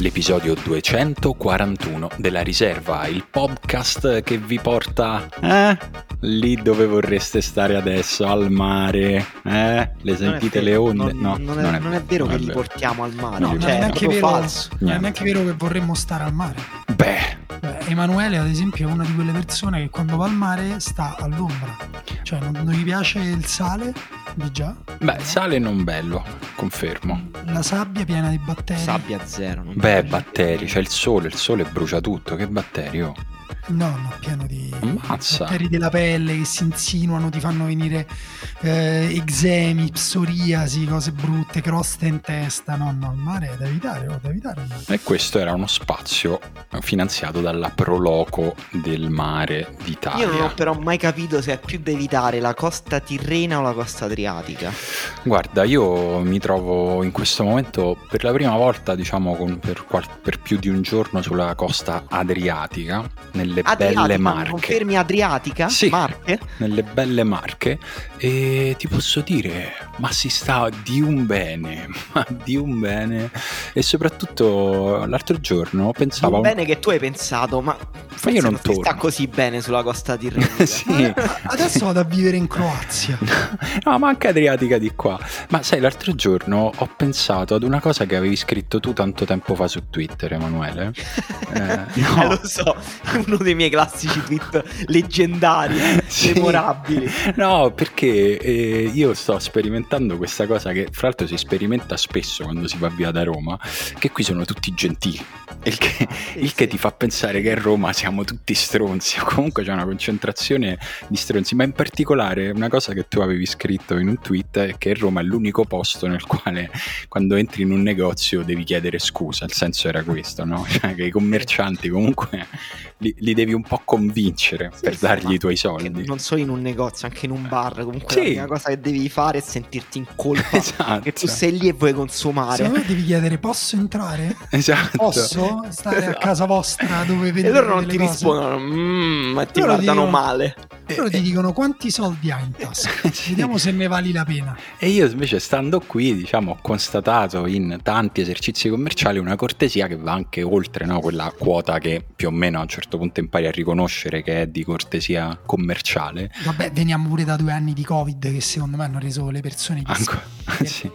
l'episodio 241 della riserva, il podcast che vi porta eh, lì dove vorreste stare adesso, al mare, eh? Le sentite le onde? Non, no, non, è, non, è, non è, vero che li portiamo al mare, no, cioè, non, è neanche vero, falso. non è neanche vero che vorremmo stare al mare. Beh, Beh, Emanuele, ad esempio, è una di quelle persone che quando va al mare sta all'ombra. Cioè, non, non gli piace il sale di già. Beh, sale non bello, confermo. La sabbia piena di batteri. Sabbia zero. Beh, batteri, c'è il sole, il sole brucia tutto. Che batteri, oh. No, no, pieno di Ammazza. batteri della pelle che si insinuano, ti fanno venire eh, eczemi, psoriasi, cose brutte, croste in testa. No, no, il mare è da evitare, oh, da evitare. E questo era uno spazio finanziato dalla Proloco del mare d'Italia. Io non ho però mai capito se è più da evitare la costa tirrena o la costa adriatica. Guarda, io mi trovo in questo momento per la prima volta, diciamo, con, per, qual- per più di un giorno sulla costa adriatica, nelle Adriatica, belle Marche. Confermi Adriatica? Sì. Marche? Nelle belle Marche e ti posso dire, ma si sta di un bene, ma di un bene. E soprattutto l'altro giorno pensavo... Un bene che tu hai pensato, ma, Ma io non si torno. sta così bene sulla costa tirrenica. sì. Adesso vado a vivere in Croazia. No, ma anche Adriatica di qua. Ma sai, l'altro giorno ho pensato ad una cosa che avevi scritto tu tanto tempo fa su Twitter, Emanuele. Eh, no. Eh, lo so, uno dei miei classici tweet leggendari, Sì. memorabili. No, perché eh, io sto sperimentando questa cosa che fra l'altro si sperimenta spesso quando si va via da Roma, che qui sono tutti gentili. Il che, il che sì. ti fa pensare che a Roma siamo tutti stronzi, o comunque c'è una concentrazione di stronzi, ma in particolare una cosa che tu avevi scritto in un tweet è che Roma è l'unico posto nel quale quando entri in un negozio devi chiedere scusa, il senso era questo, no? Cioè che i commercianti comunque li, li devi un po' convincere per sì, dargli i tuoi soldi. non solo in un negozio, anche in un bar. Comunque Sì. la prima cosa che devi fare è sentirti in colpa Esatto. che tu sei lì e vuoi consumare. Secondo me devi chiedere: posso entrare? Esatto. Posso stare a casa vostra dove E vedete loro non ti cose? rispondono, "Mm", ma ti Loro guardano dicono- male. Loro ti dicono quanti soldi hai in tasca. Sì. Vediamo se ne vali la pena. E io invece stando qui, diciamo, ho constatato in tanti esercizi commerciali una cortesia che va anche oltre no? quella quota che più o meno a un certo punto impari a riconoscere che è di cortesia commerciale. Vabbè, veniamo pure da due anni di Covid che secondo me hanno reso le persone più Anco- sì.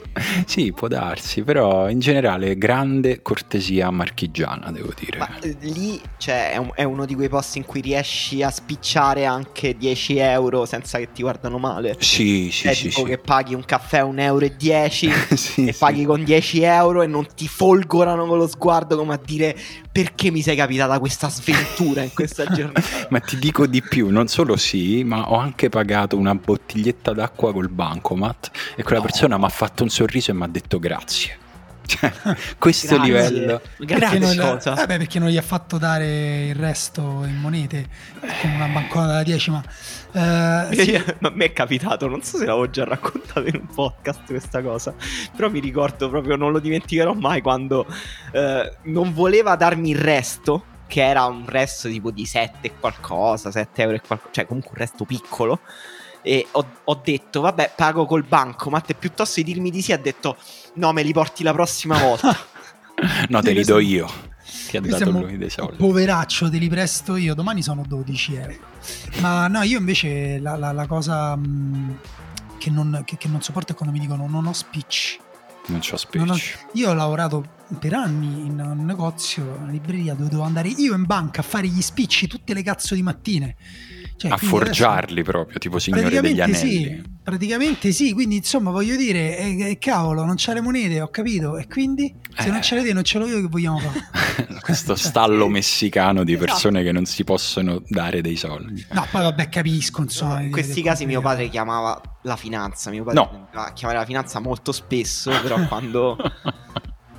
Sì, può darsi, però in generale grande cortesia marchigiana, devo dire. Ma eh, lì cioè, è, un- è uno di quei posti in cui riesci a spicciare anche 10 euro senza che ti guardano male. Sì, sì, È sì, tipo sì. che paghi un caffè a 1,10 euro e, 10 Sì, e sì. paghi con 10 euro e non ti folgorano con lo sguardo come a dire perché mi sei capitata questa sventura in questa giornata. Ma ti dico di più, non solo sì, ma ho anche pagato una bottiglietta d'acqua col bancomat e quella persona mi ha fatto un sorriso e mi ha detto grazie. Cioè, questo Grazie. livello. Perché Grazie non, cosa. beh, perché non gli ha fatto dare il resto in monete con una bancona da 10 ma eh, sì, A me è capitato, non so se l'avevo già raccontato in un podcast questa cosa, però mi ricordo proprio, non lo dimenticherò mai quando eh, non voleva darmi il resto, che era un resto tipo di 7 e qualcosa, 7 euro e qualcosa, cioè comunque un resto piccolo. E ho, ho detto, vabbè, pago col banco, ma te piuttosto di dirmi di sì, ha detto, no, me li porti la prossima volta. No, te li do io. Ti ha dato lui dei soldi. poveraccio te li presto io domani sono 12 euro ma no io invece la, la- la cosa mh, che, non, che- che non sopporto è quando mi dicono non ho speech Non c'ho Non ho- speech. io ho lavorato per anni in un negozio una libreria dove dovevo andare io in banca a fare gli spicci tutte le cazzo di mattine Cioè, A quindi adesso- forgiarli proprio, tipo Signore degli Anelli. sì, praticamente sì, quindi insomma voglio dire, eh, eh, cavolo, non c'è le monete, ho capito, e quindi se Eh. non ce le te non ce l'ho io che vogliamo fare? Questo stallo messicano di Esatto. persone che non si possono dare dei soldi. No, poi vabbè capisco, insomma. in questi casi mio completo. padre chiamava la finanza, mio padre No. tendeva a chiamare la finanza molto spesso, però quando...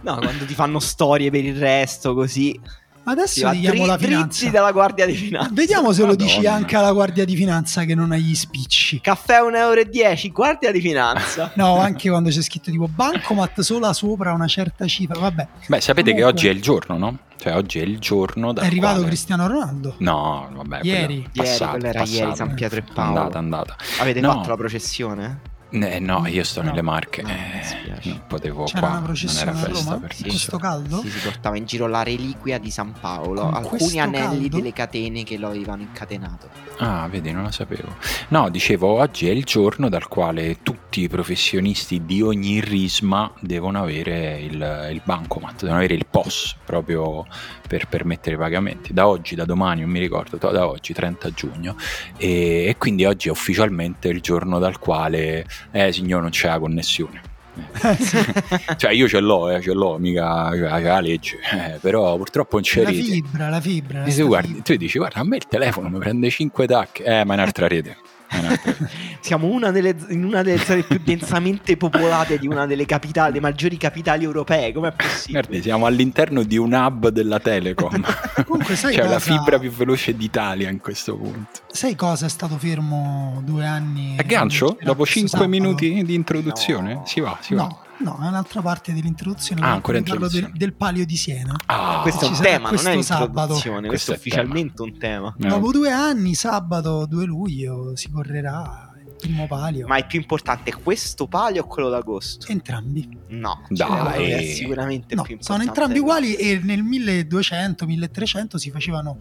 No, quando ti fanno storie per il resto, così. Adesso chiamo dri- la finanza. dalla guardia di finanza. Vediamo se lo dici Madonna. anche alla guardia di finanza che non ha gli spicci. Caffè 1,10 euro, guardia di finanza. No, anche quando c'è scritto tipo bancomat sola sopra una certa cifra. Vabbè, Beh, sapete che Comunque- oggi è il giorno, no? Cioè, oggi è il giorno da. è arrivato Cristiano Ronaldo. No, vabbè. Ieri. quella- Ieri, passato, quella era passato. ieri, San Pietro e Paolo. Andata, andata. Avete No. fatto la processione? Eh, no, io sto No. nelle Marche. No, eh, non potevo C'era qua. una non processione era a festa Roma? per Sì, questo caldo? Sì, si portava in giro la reliquia di San Paolo, Con alcuni anelli caldo? delle catene che lo avevano incatenato. Ah, vedi, non lo sapevo. No, dicevo, oggi è il giorno dal quale tutti i professionisti di ogni risma devono avere il, il bancomat, devono avere il POS proprio per permettere i pagamenti. Da oggi, da domani, non mi ricordo, da da oggi, 30 giugno. E, e quindi oggi è ufficialmente il giorno dal quale, eh signore, non c'è la connessione. cioè io ce l'ho, eh, ce l'ho, mica cioè, la legge, eh, però purtroppo non c'è la rete. fibra, la fibra. Tu, guardi, fibra. tu dici, guarda, a me il telefono mi prende 5 tac, eh, ma è un'altra rete. Siamo una delle, in una delle zone più densamente popolate di una delle capitali, delle maggiori capitali europee. Com'è possibile? Guardi, siamo all'interno di un hub della Telecom. Comunque, sai C'è la cosa- fibra più veloce d'Italia in questo punto. Sai cosa è stato fermo due anni? A gancio? Era Dopo 5 sabato? minuti di introduzione? No. Si va, si va. No, no, è un'altra parte dell'introduzione. Ah, ancora parlo del, del palio di Siena. Ah, questo è un tema, non è questo sabato. questo Questo è è ufficialmente un tema. eh, Dopo due anni, sabato 2 luglio, si correrà il primo palio. Ma il più importante è questo palio o quello d'agosto? Entrambi. No, Dai. quello è sicuramente No, più importante. sono entrambi uguali e nel 1200-1300 si facevano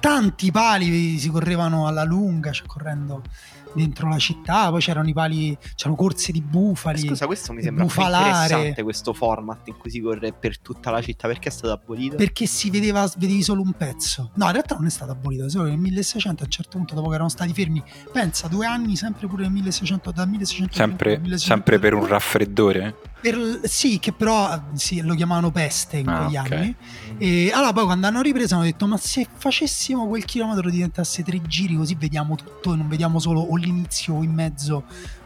tanti pali, si correvano alla lunga, cioè correndo dentro la città, poi c'erano i pali, c'erano corse di bufali. Scusa, questo mi sembra più bufalare. interessante questo format in cui si corre per tutta la città. Perché è stato abolito? perché si vedeva vedevi solo un pezzo. No, in realtà non è stato abolito, solo nel 1600 a un certo punto dopo che erano stati fermi, pensa, due anni sempre pure nel 1600 da 1600 sempre, sempre per un raffreddore? per- sì, che però eh, sì, lo chiamavano peste in Ah, quegli ok. anni. E allora poi quando hanno ripreso hanno detto ma se facessimo quel chilometro diventasse tre giri così vediamo tutto e non vediamo solo o l'inizio o in mezzo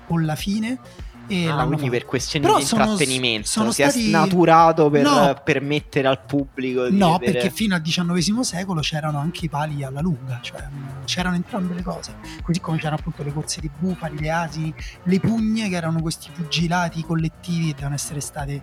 o la fine. E Ah, quindi fatto. per questioni Però di sono- intrattenimento sono si è stati- snaturato per No. permettere al pubblico di No, vedere- perché fino al XIX secolo c'erano anche i pali alla lunga, cioè mh, c'erano entrambe le cose. Così come c'erano appunto le corse di bufali, le asini, le pugne, che erano questi pugilati collettivi e devono essere state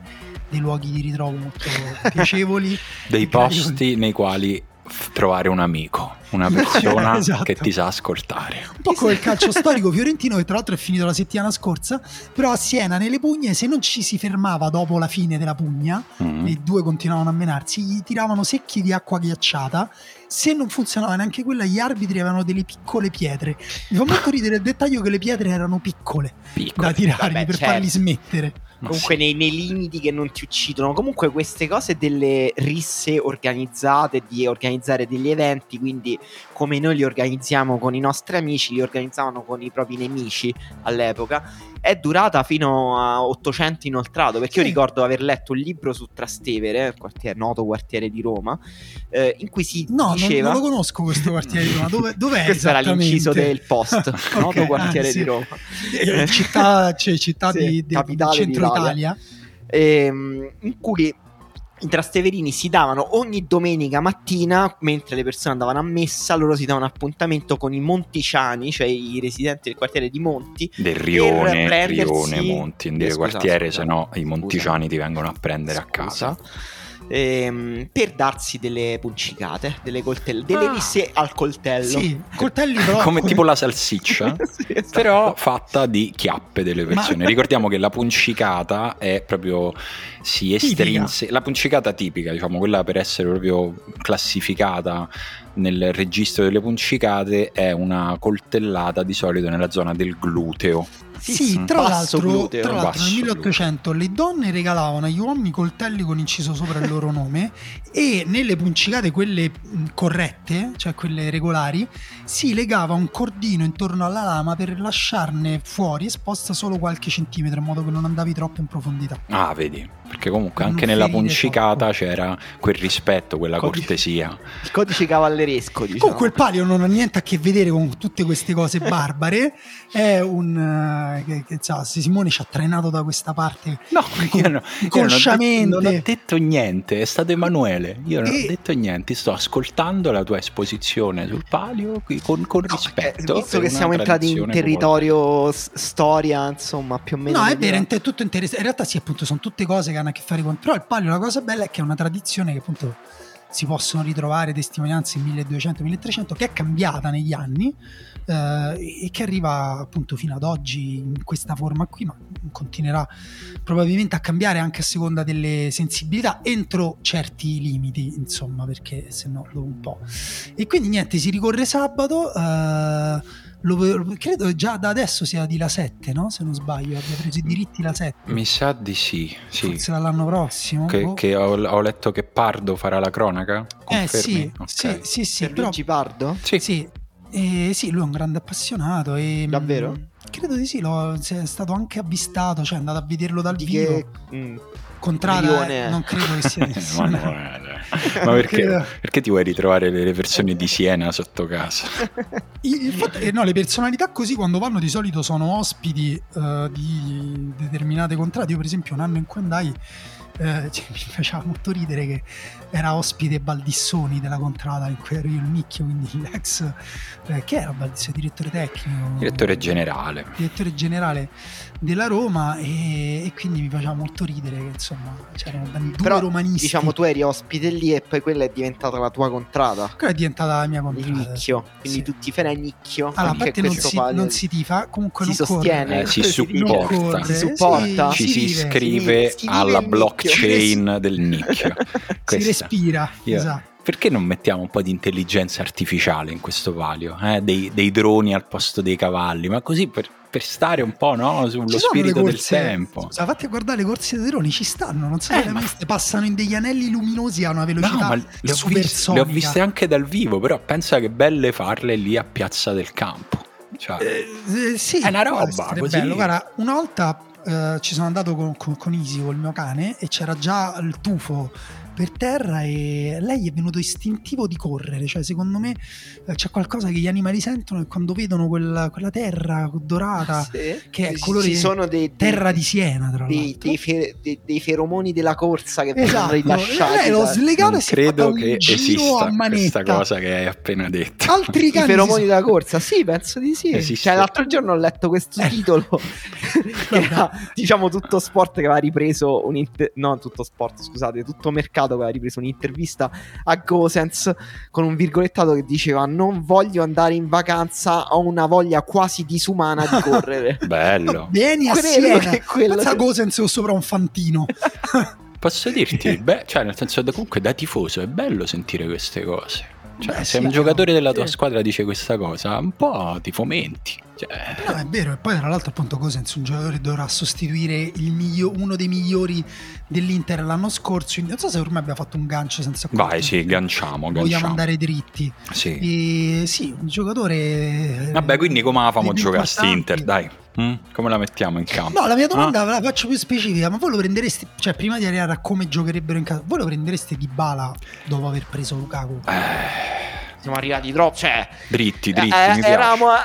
dei luoghi di ritrovo molto piacevoli. Dei posti nei quali f- trovare un amico, una persona Esatto. che ti sa ascoltare. Un po' come il calcio storico fiorentino, che tra l'altro è finito la settimana scorsa, però a Siena nelle pugne, se non ci si fermava dopo la fine della pugna, Mm. e i due continuavano a menarsi, gli tiravano secchi di acqua ghiacciata. Se non funzionava neanche quella, gli arbitri avevano delle piccole pietre. Mi fa molto ridere il dettaglio che le pietre erano piccole Piccolo. da tirargli Vabbè, per certo. farli smettere. Ma Comunque sì. nei, nei limiti che non ti uccidono. Comunque queste cose delle risse organizzate, di organizzare degli eventi, quindi come noi li organizziamo con i nostri amici, li organizzavano con i propri nemici all'epoca, è durata fino a 800 inoltrato, perché io Sì. ricordo aver letto un libro su Trastevere, quartiere, noto quartiere di Roma, eh, in cui si No, non, diceva... non lo conosco questo quartiere di Roma. Dove, dov'è Questo era esattamente? l'inciso del post, noto Ok, quartiere ah, sì. di Roma. Eh, città, cioè, città Sì, di, di- capitale centro d'Italia. Italia. ehm, in cui i trasteverini si davano ogni domenica mattina, mentre le persone andavano a messa, loro si davano appuntamento con i monticiani, cioè i residenti del quartiere di Monti. Del Rione, prendersi- Rione, Monti, in Eh, dire scusa, quartiere, se no i monticiani ti vengono a prendere a Scusa. casa. Ehm, per darsi delle puncicate, delle coltelle, delle Ah. risse al coltello. Sì, coltelli però... Come tipo la salsiccia, Sì, esatto. però fatta di chiappe delle Ma- persone. Ricordiamo che la puncicata è proprio si estrinse, la puncicata tipica, diciamo, quella per essere proprio classificata nel registro delle puncicate è una coltellata di solito nella zona del gluteo. Sì, Mm. tra l'altro, gluteo. tra l'altro nel Basso 1800 le donne regalavano agli uomini coltelli con inciso sopra il loro nome e nelle puncicate, quelle mh, corrette, cioè quelle regolari, si legava un cordino intorno alla lama per lasciarne fuori esposta solo qualche centimetro in modo che non andavi troppo in profondità. Ah, vedi, perché comunque Per anche nella ferire puncicata troppo. c'era quel rispetto, quella Codice- cortesia. Il codice cavalleresco, diciamo. Comunque il palio non ha niente a che vedere con tutte queste cose barbare, è un... eh, che, che, se Simone ci ha trainato da questa parte No, io, no- io non, ho detto, inconsciamente. non ho detto niente, è stato Emanuele. Io non E- ho detto niente, sto ascoltando la tua esposizione sul palio qui con, con No, rispetto. visto che siamo entrati in territorio s- storia, insomma, più o meno. No, è vero, è tutto interessante. In realtà sì, appunto, sono tutte cose che hanno a che fare con... Però il palio, la cosa bella è che è una tradizione che appunto si possono ritrovare testimonianze in 1200-1300 che è cambiata negli anni eh, e che arriva appunto fino ad oggi in questa forma qui, ma continuerà probabilmente a cambiare anche a seconda delle sensibilità entro certi limiti, insomma, perché se no dopo un po'. E quindi niente, si ricorre sabato. Eh, lo, credo già da adesso sia di la 7, no? Se non sbaglio, abbia preso i diritti la 7. Mi sa di sì, sì. Forse dall'anno prossimo. Che, boh. che ho, ho letto che Pardo farà la cronaca? Eh sì, Confermi? Ok. sì, sì, sì, Per però, Luigi Pardo? Sì. sì, eh, sì, lui è un grande appassionato. E, Davvero? mh, Credo di sì, lo, è stato anche avvistato, cioè è andato a vederlo dal Di vivo. che... mm, Contrada, milione eh, non credo che sia Eh, ma, no, eh, ma perché, Credo. perché ti vuoi ritrovare le, le persone di Siena sotto casa? Il, il fatto è che no, le personalità così quando vanno di solito sono ospiti eh, di determinate contrade. Io, per esempio, un anno in cui andai, eh, cioè, mi faceva molto ridere che era ospite Baldissoni della contrada in cui ero io il nicchio, quindi l'ex eh, che era Baldissoni, direttore tecnico, Direttore generale. direttore generale della Roma e, e quindi mi faceva molto ridere che insomma c'erano due Però, romanisti. diciamo, tu eri ospite lì e poi quella è diventata la tua contrada. quella è diventata la mia Il contrada. nicchio. Quindi Sì. tutti fai nicchio. Allora, a anche parte non questo si, palio- non si tifa, comunque Si sostiene. Eh, si Si supporta. Si supporta. Ci si, iscrive Si vive alla il blockchain del nicchio. si Respira. Io- Esatto. Perché non mettiamo un po' di intelligenza artificiale in questo palio? eh? Dei, dei droni al posto dei cavalli, ma così per, per stare un po' no, sullo spirito del corse- tempo. Scusa, fatti a guardare le corse dei droni, ci stanno, non so Eh, ma- passano in degli anelli luminosi a una No, velocità ma le ho, viste, le ho viste anche dal vivo, però pensa che belle farle lì a Piazza del Campo. Cioè, Eh, eh, sì, È una roba, così. bello. Guarda, una volta eh, ci sono andato con, con, con Isi, col mio cane, e c'era già il tufo per terra e lei è venuto istintivo di correre, cioè secondo me eh, c'è qualcosa che gli animali sentono e quando vedono quella, quella terra dorata, Sì. che è il Ci- colore ci di- sono dei, dei- terra di Siena tra dei, l'altro. dei fe- dei- dei feromoni della corsa che Esatto, vengono rilasciati. lei l'ho slegato non e si credo che giro esista questa cosa che hai appena detto. Altri I cani feromoni si della corsa, sì, penso di sì. Esiste. Cioè, l'altro giorno ho letto questo Eh. titolo che era, diciamo, tutto sport che aveva ripreso un inter- no, tutto sport, scusate, tutto mercato che aveva ripreso un'intervista a Gosens con un virgolettato che diceva "Non voglio andare in vacanza, ho una voglia quasi disumana di correre". Bello. Vieni a Quello Siena. che quello. Pensa a Gosens o sopra un fantino. Posso dirti, beh, cioè, nel senso, da- comunque da tifoso è bello sentire queste cose. Cioè, Beh, se sì, un giocatore della tua sì. squadra dice questa cosa, un po' ti fomenti. Cioè, No, è vero, e poi tra l'altro appunto Gosens un giocatore che dovrà sostituire il miglio- uno dei migliori dell'Inter l'anno scorso, non so se ormai abbia fatto un gancio senza vai, accorgersi. sì, ganciamo, Vogliamo ganciamo. andare dritti. Sì. E, sì, un giocatore... Vabbè, quindi come la famo giocare a importanti. Inter, dai? Mm? Come la mettiamo in campo? No, la mia domanda Ah? la faccio più specifica, ma voi lo prendereste, cioè prima di arrivare a come giocherebbero in casa, voi lo prendereste di bala dopo aver preso Lukaku? Eh, Siamo arrivati troppo, cioè dritti, dritti, eh, mi piace. eravamo eh,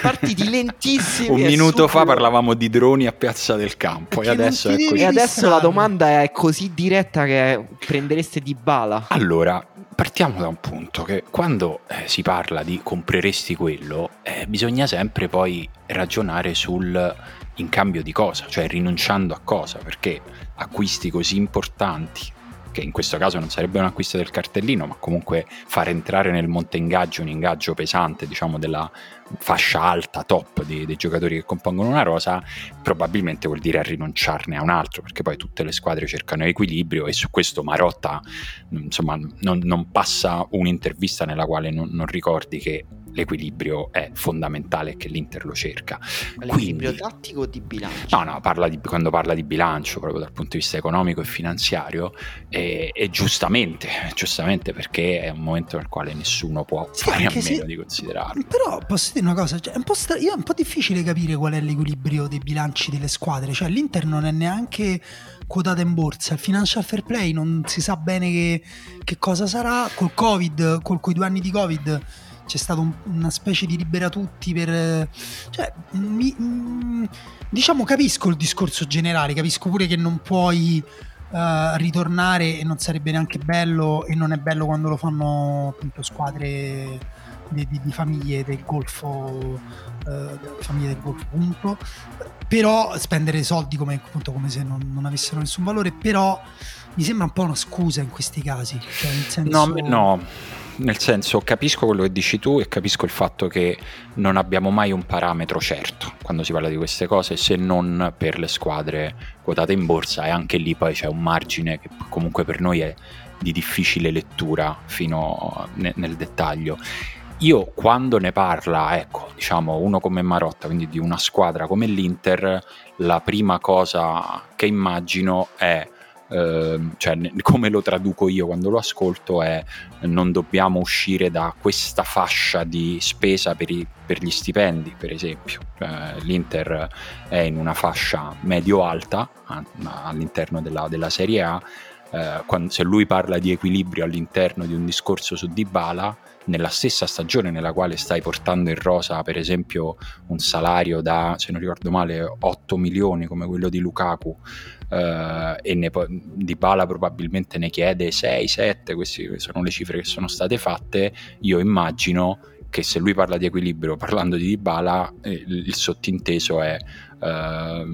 partiti lentissimi Un minuto fa parlavamo di droni a Piazza del Campo e adesso ecco devi- E adesso la domanda è così diretta che prendereste di bala. Allora, partiamo da un punto che quando eh, si parla di compreresti quello, eh, bisogna sempre poi ragionare sul in cambio di cosa, cioè rinunciando a cosa, perché acquisti così importanti che in questo caso non sarebbe un acquisto del cartellino, ma comunque far entrare nel monte ingaggio un ingaggio pesante, diciamo, della fascia alta, top dei, dei giocatori che compongono una rosa, probabilmente vuol dire rinunciarne a un altro, perché poi tutte le squadre cercano equilibrio e su questo Marotta insomma, non, non passa un'intervista nella quale non, non ricordi che l'equilibrio è fondamentale e che l'Inter lo cerca. L'equilibrio Quindi- tattico o di bilancio? No, no, parla di- quando parla di bilancio, proprio dal punto di vista economico e finanziario, e, e giustamente, giustamente perché è un momento nel quale nessuno può Sì, fare a meno se- di considerarlo. Però posso dire una cosa, cioè, è, un stra- è un po' difficile capire qual è l'equilibrio dei bilanci delle squadre, cioè l'Inter non è neanche quotata in borsa, il financial fair play non si sa bene che, che cosa sarà, col Covid, col, coi due anni di Covid c'è stata un- una specie di libera tutti per... cioè, mi- mm, diciamo capisco il discorso generale, capisco pure che non puoi eh, ritornare e non sarebbe neanche bello e non è bello quando lo fanno appunto squadre di, di- di famiglie del golfo eh, famiglie del golfo punto però spendere soldi come, appunto, come se non, non avessero nessun valore però mi sembra un po' una scusa in questi casi. Cioè, nel senso... No, no, nel senso capisco quello che dici tu e capisco il fatto che non abbiamo mai un parametro certo quando si parla di queste cose se non per le squadre quotate in borsa e anche lì poi c'è un margine che comunque per noi è di difficile lettura fino ne- nel dettaglio. Io quando ne parla, ecco, diciamo uno come Marotta, quindi di una squadra come l'Inter, la prima cosa che immagino è Ehm, cioè, come lo traduco io quando lo ascolto è non dobbiamo uscire da questa fascia di spesa per, i, per gli stipendi, per esempio. Eh, L'Inter è in una fascia medio-alta all'interno della, della Serie A. Eh, quando, se lui parla di equilibrio all'interno di un discorso su Dybala, nella stessa stagione nella quale stai portando in rosa, per esempio, un salario da, se non ricordo male, 8 milioni come quello di Lukaku, eh, e ne, Di Bala probabilmente ne chiede 6-7, queste sono le cifre che sono state fatte, io immagino che se lui parla di equilibrio parlando di Dybala eh, il, sottinteso è eh,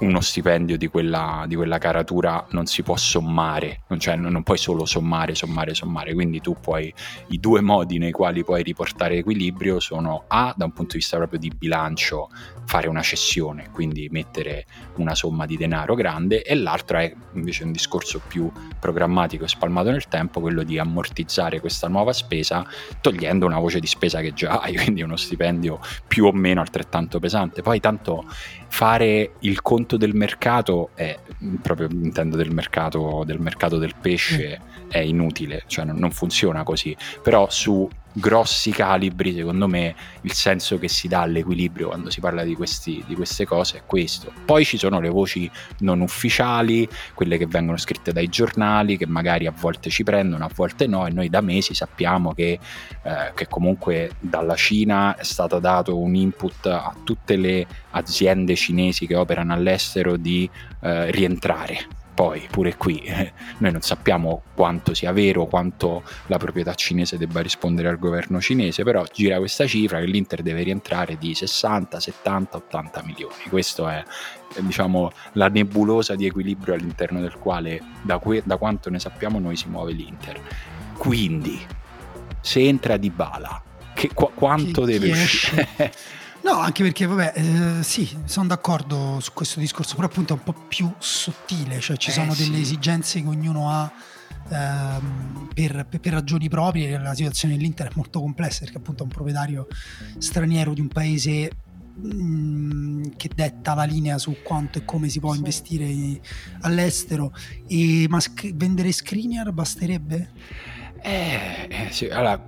uno stipendio di quella, di quella, caratura non si può sommare, cioè non, non, puoi solo sommare, sommare, sommare, quindi tu puoi, i due modi nei quali puoi riportare equilibrio sono A, da un punto di vista proprio di bilancio, fare una cessione, quindi mettere una somma di denaro grande, e l'altro è invece un discorso più programmatico e spalmato nel tempo, quello di ammortizzare questa nuova spesa togliendo una voce di spesa che già hai, quindi uno stipendio più o meno altrettanto pesante. Poi tanto fare il conto del mercato è proprio intendo del mercato del, mercato del pesce mm. è inutile, cioè non, non funziona così. Però su grossi calibri, secondo me il senso che si dà all'equilibrio quando si parla di, questi, di, queste cose è questo. Poi ci sono le voci non ufficiali, quelle che vengono scritte dai giornali, che magari a volte ci prendono, a volte no, e noi da mesi sappiamo che, eh, che comunque dalla Cina è stato dato un input a tutte le aziende cinesi che operano all'estero di eh, rientrare poi pure qui eh, noi non sappiamo quanto sia vero, quanto la proprietà cinese debba rispondere al governo cinese, però gira questa cifra che l'Inter deve rientrare di 60, 70, 80 milioni. Questa è diciamo la nebulosa di equilibrio all'interno del quale da, que- da quanto ne sappiamo noi si muove l'Inter. Quindi se entra di bala, che, qu- quanto chi, deve chi uscire? No, anche perché, vabbè, eh, sì, sono d'accordo su questo discorso, però appunto è un po' più sottile, cioè ci eh, sono delle esigenze che ognuno ha ehm, per, per, ragioni proprie, la situazione dell'Inter è molto complessa perché appunto è un proprietario straniero di un paese mm, che detta la linea su quanto e come si può investire all'estero, e, ma sc- vendere Screener basterebbe? Eh, eh sì, allora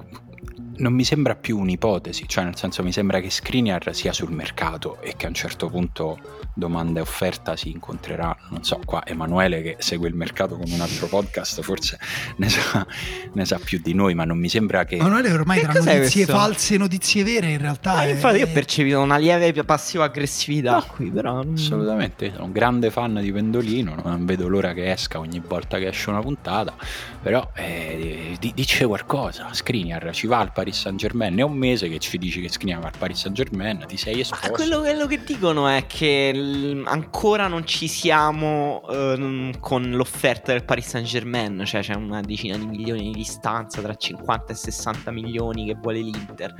non mi sembra più un'ipotesi, cioè nel senso mi sembra che Skriniar sia sul mercato e che a un certo punto domanda e offerta si incontrerà, non so, qua Emanuele che segue il mercato con un altro podcast forse ne sa, ne sa più di noi, ma non mi sembra che... Emanuele ormai che tra notizie questo? false e notizie vere in realtà... Eh, è... Infatti io ho percepito una lieve passivo-aggressività no, qui, però... Assolutamente, sono un grande fan di Pendolino, non vedo l'ora che esca ogni volta che esce una puntata, però eh, dice qualcosa, Skriniar ci va al Paris Saint Germain, è un mese che ci dici che Skriniar va al Paris Saint Germain, ti sei esposto. Quello, quello che dicono è che ancora non ci siamo uh, con l'offerta del Paris Saint Germain, cioè c'è una decina di milioni di distanza tra 50 e 60 milioni che vuole l'Inter.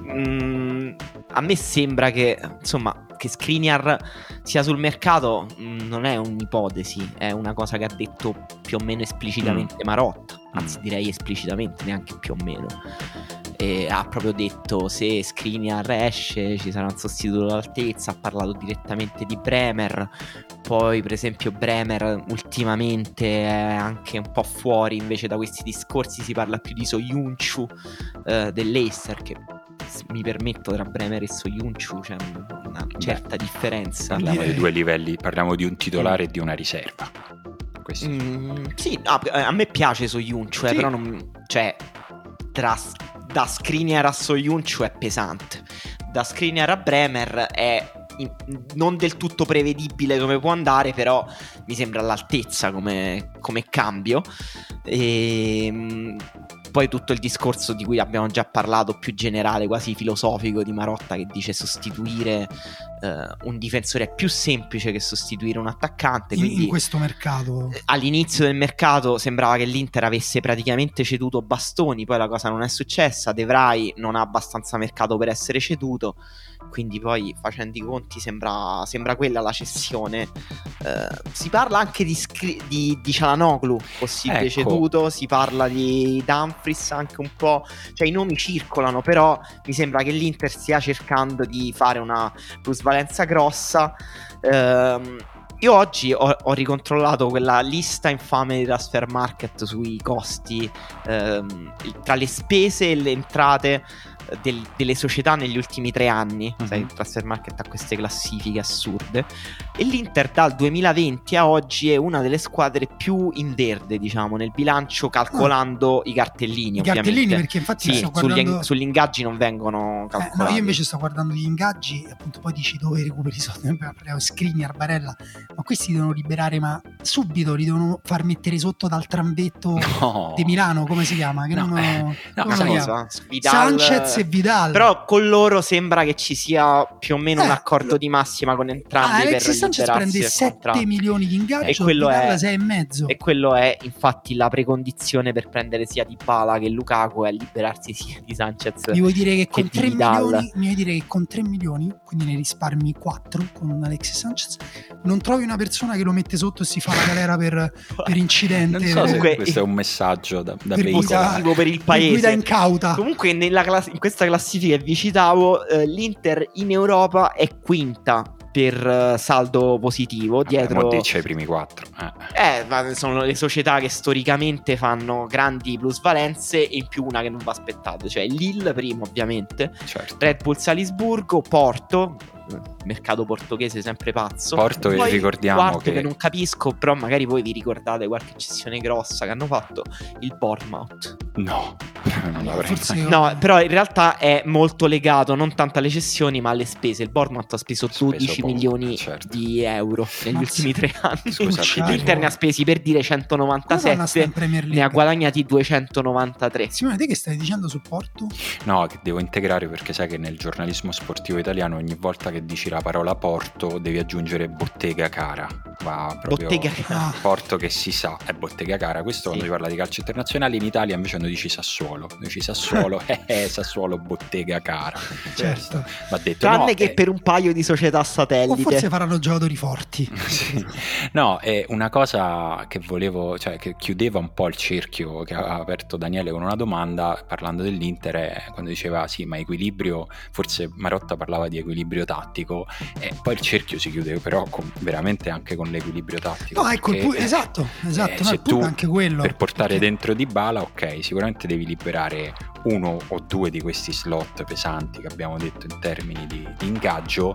Mm, a me sembra che insomma che Skriniar sia sul mercato mm, non è un'ipotesi, è una cosa che ha detto più o meno esplicitamente mm. Marotta, anzi mm. direi esplicitamente, neanche più o meno e ha proprio detto se Skriniar esce ci sarà un sostituto d'altezza, ha parlato direttamente di Bremer, poi per esempio Bremer ultimamente è anche un po' fuori invece da questi discorsi, si parla più di Soyuncu eh, dell'Eister che mi permetto tra Bremer e Soyuncu c'è una certa Beh, differenza. Parliamo di due livelli, parliamo di un titolare mm. e di una riserva. Mm, sì, no, a me piace Soyuncu, eh, sì. però non... Cioè, tra da Skriniar a Soyuncu è pesante. Da Skriniar a Bremer è non del tutto prevedibile come può andare, però mi sembra all'altezza come, come cambio. E, ehm, poi tutto il discorso di cui abbiamo già parlato, più generale, quasi filosofico di Marotta, che dice sostituire eh, un difensore è più semplice che sostituire un attaccante. In, in questo mercato. all'inizio del mercato sembrava che l'Inter avesse praticamente ceduto bastoni, poi la cosa non è successa. De Vrij non ha abbastanza mercato per essere ceduto. Quindi poi facendo i conti sembra, sembra quella la cessione. Eh, si parla anche di, scri- di, di Cialanoglu, possibile Ecco. ceduto, si parla di Dumfries anche un po', cioè i nomi circolano, però mi sembra che l'Inter stia cercando di fare una plusvalenza grossa. Ehm, io oggi ho, ho ricontrollato quella lista infame di transfer market sui costi ehm, tra le spese e le entrate eh, del- delle società negli ultimi tre anni. Mhm. Sai, il transfer market ha queste classifiche assurde. E l'Inter dal 2020 a oggi è una delle squadre più in verde, diciamo, nel bilancio calcolando i cartellini. I cartellini, ovviamente. perché infatti Sì, sto sugli, guardando. sugli ingaggi non vengono Eh, calcolati. no, io invece sto guardando gli ingaggi e appunto poi dici dove recuperi i soldi. Skriniar, Barella, ma questi devono liberare, ma subito li devono far mettere sotto dal tramvetto No. di Milano, come si chiama? Che No, non eh, no, chiama? cosa, Vidal- Sanchez e Vidal. Però con loro sembra che ci sia più o meno un Eh, accordo lo- di massima con Ah, entrambi per Alexis Sanchez liberarsi prende del 7 contratto. milioni di E ingaggio, quello Vidal è- 6 e mezzo. E quello è infatti la precondizione per prendere sia di Bala che Lukaku è liberarsi sia di Sanchez. Mi vuoi dire che che con di 3 Vidal. milioni, mi vuoi dire che con 3 milioni, quindi ne risparmi 4 con un Alexis Sanchez, non trovi una persona che lo mette sotto e si fa la galera per, per incidente, Non so se per, Comunque- questo è un messaggio da, da Per per il per guida paese. incauta. Comunque nella class- in questa classifica che vi citavo, eh, l'Inter in Europa è quinta per eh, saldo positivo, dietro... Vabbè, mo dice i primi quattro. Eh. Eh, ma sono le società che storicamente fanno grandi plusvalenze e in più una che non va aspettato, cioè Lille primo ovviamente, Certo. Red Bull Salisburgo, Porto, mercato portoghese sempre pazzo. Porto, Poi ricordiamo quarto che- che non capisco, però magari voi vi ricordate qualche cessione grossa che hanno fatto il Bournemouth. No, non l'avrei Forse mai- No, però in realtà è molto legato non tanto alle cessioni, ma alle spese. Il Bournemouth ha speso Speso 12 poco, milioni certo. di euro negli Ma ultimi sì. tre anni. Scusate, L'Inter ne ha spesi per dire Come fanno a 197, stare in Premier ne ha guadagnati 293. Simone, te che stai dicendo su Porto? No, che devo integrare perché sai che nel giornalismo sportivo italiano ogni volta che dici la parola porto devi aggiungere bottega cara. Va proprio Bottega Ah, Porto che si sa è bottega cara. Questo quando Sì. si parla di calcio internazionale in Italia invece noi dici Sassuolo. Noi dici Sassuolo, eh, eh, Sassuolo bottega cara. certo. Va detto Tranne no, che eh, per un paio di società O satellite. forse faranno giocatori forti. Sì. No, è una cosa che volevo, cioè che chiudeva un po' il cerchio che ha aperto Daniele con una domanda parlando dell'Inter, è quando diceva sì, ma equilibrio, forse Marotta parlava di equilibrio tattico e poi il cerchio si chiude però con- veramente anche con l'equilibrio tattico. No, ecco, pu- esatto, esatto, eh, no, se tu anche quello. per portare Perché- dentro di Bala, ok, sicuramente devi liberare uno o due di questi slot pesanti che abbiamo detto in termini di, di ingaggio,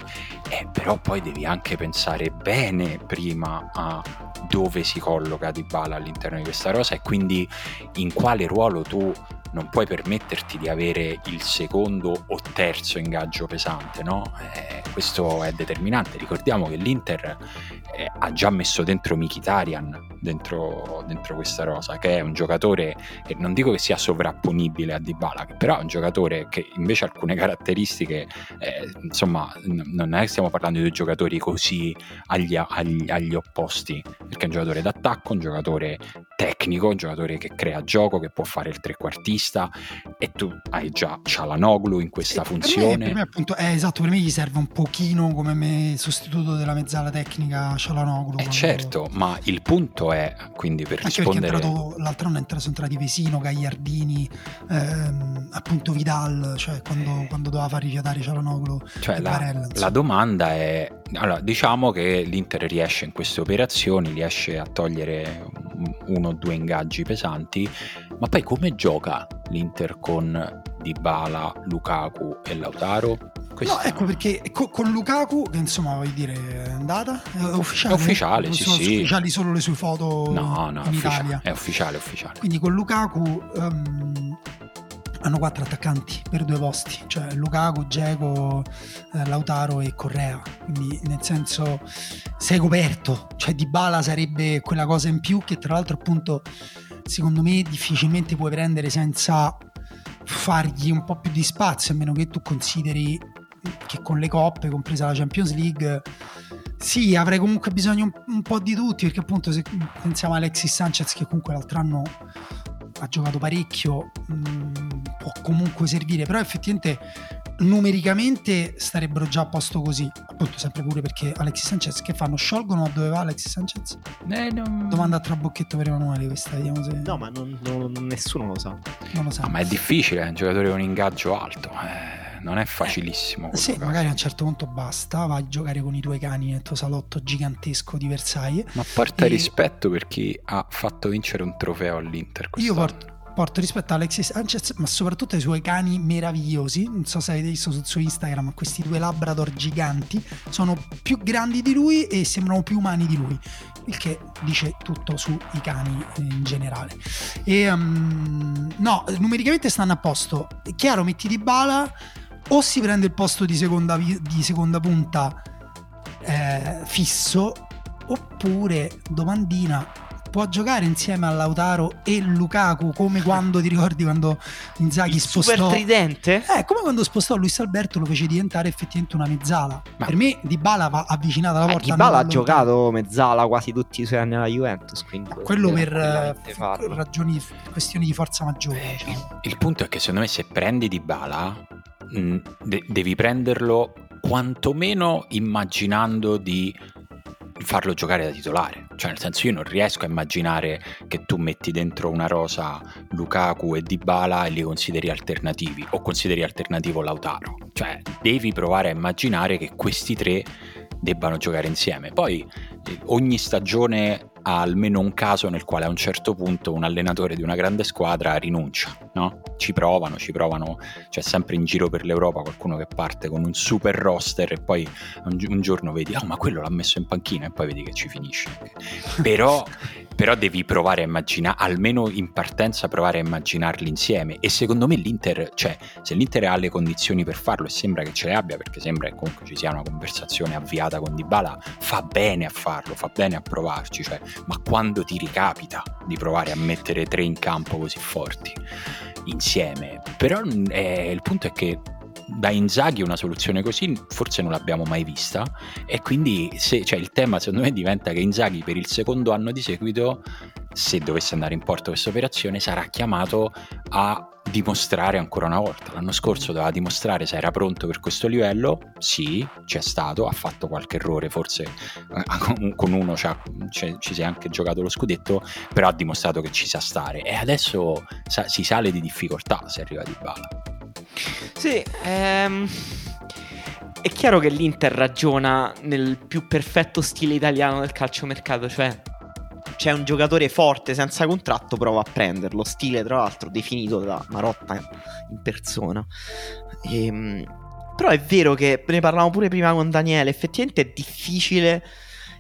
eh, però poi devi anche pensare bene prima a dove si colloca Di Bala all'interno di questa rosa e quindi in quale ruolo tu non puoi permetterti di avere il secondo o terzo ingaggio pesante, no? Eh, questo è determinante. Ricordiamo che l'Inter eh, ha già messo dentro Mkhitaryan dentro, dentro questa rosa, che è un giocatore che non dico che sia sovrapponibile a Dybala, che però è un giocatore che invece ha alcune caratteristiche, eh, insomma, n- non è che stiamo parlando di due giocatori così agli, agli- agli opposti, perché è un giocatore d'attacco, un giocatore tecnico, un giocatore che crea gioco, che può fare il trequartista e tu hai già Cialanoglu in questa Per me- funzione. Per me, appunto, è esatto, per me gli serve un pochino come me sostituto della mezzala tecnica Cialanoglu. Eh quando- certo, ma il punto è, quindi per Anche rispondere... entrato, l'altro anno è entrato, sono entrati Vesino, Gagliardini, ehm, appunto Vidal, cioè quando, quando doveva far rifiatare Cialanoglu Cioè, la, Barella. la domanda è: allora, diciamo che l'Inter riesce in queste operazioni, riesce a togliere un- uno o due ingaggi pesanti, ma poi come gioca l'Inter con Dybala, Lukaku e Lautaro? Questo No, ecco perché co- con Lukaku, che insomma voglio dire è andata, è ufficiale. È ufficiale, sì, Sono sì. ufficiali solo le sue foto No, no, è in ufficiale, Italia. è ufficiale, ufficiale. Quindi con Lukaku ehm, hanno quattro attaccanti per due posti, cioè Lukaku, Dzeko, eh, Lautaro e Correa. Quindi nel senso sei coperto, cioè Dybala sarebbe quella cosa in più che tra l'altro appunto secondo me difficilmente puoi prendere senza fargli un po' più di spazio, a meno che tu consideri che con le coppe, compresa la Champions League, sì, avrei comunque bisogno un, un po' di tutti, perché appunto se pensiamo a Alexis Sanchez che comunque l'altro anno ha giocato parecchio, mh, mm, può comunque servire, però effettivamente numericamente starebbero già a posto così. Appunto, sempre pure perché Alexis Sanchez che fanno? Sciolgono a dove va Alexis Sanchez? Eh, non... Domanda a trabocchetto per Emanuele questa, vediamo se... No, ma non, non, nessuno lo sa. Non lo sa. No, ma è difficile, è un giocatore con ingaggio alto. Eh non è facilissimo. Eh, sì, caso. magari a un certo punto basta, vai a giocare con i tuoi cani nel tuo salotto gigantesco di Versailles. Ma porta e... rispetto per chi ha fatto vincere un trofeo all'Inter. Io porto, porto rispetto a Alexis Sanchez, ma soprattutto ai suoi cani meravigliosi. Non so se avete visto sul suo Instagram, questi due Labrador giganti sono più grandi di lui e sembrano più umani di lui, il che dice tutto sui cani in generale. E um, no, numericamente stanno a posto. È chiaro, metti di bala o si prende il posto di seconda, di seconda punta eh, fisso oppure domandina può giocare insieme a Lautaro e Lukaku come quando ti ricordi quando Inzaghi il spostò super tridente? Eh, come quando spostò Luis Alberto lo fece diventare effettivamente una mezzala. Ma... Per me Dybala va avvicinato alla eh, porta. Dybala ha giocato mezzala quasi tutti i suoi anni alla Juventus, quindi quello per eh, ragioni questioni di forza maggiore. Eh, diciamo. il, il punto è che secondo me se prendi Dybala mm, de- devi prenderlo quantomeno immaginando di farlo giocare da titolare. Cioè, nel senso, io non riesco a immaginare che tu metti dentro una rosa Lukaku e Dybala e li consideri alternativi o consideri alternativo Lautaro. Cioè, devi provare a immaginare che questi tre debbano giocare insieme. Poi ogni stagione ha almeno un caso nel quale a un certo punto un allenatore di una grande squadra rinuncia, no? Ci provano, ci provano, c'è sempre in giro per l'Europa qualcuno che parte con un super roster e poi un, un giorno vedi, oh ma quello l'ha messo in panchina e poi vedi che ci finisce. Però però devi provare a immaginare, almeno in partenza provare a immaginarli insieme e secondo me l'Inter, cioè se l'Inter ha le condizioni per farlo e sembra che ce le abbia perché sembra che comunque ci sia una conversazione avviata con Dybala, fa bene a farlo, fa bene a provarci, cioè, ma quando ti ricapita di provare a mettere tre in campo così forti insieme, però eh, il punto è che da Inzaghi una soluzione così forse non l'abbiamo mai vista e quindi se, cioè, il tema secondo me diventa che Inzaghi per il secondo anno di seguito se dovesse andare in porto questa operazione sarà chiamato a dimostrare ancora una volta. L'anno scorso doveva dimostrare se era pronto per questo livello, sì, c'è stato, ha fatto qualche errore, forse eh, con uno ci si è anche giocato lo scudetto, però ha dimostrato che ci sa stare e adesso si sale di difficoltà se arriva di bala. Sì, ehm, è chiaro che l'Inter ragiona nel più perfetto stile italiano del calciomercato, cioè c'è un giocatore forte senza contratto, prova a prenderlo. Stile, tra l'altro, definito da Marotta in persona. Ehm, però è vero che ne parlavamo pure prima con Daniele. Effettivamente è difficile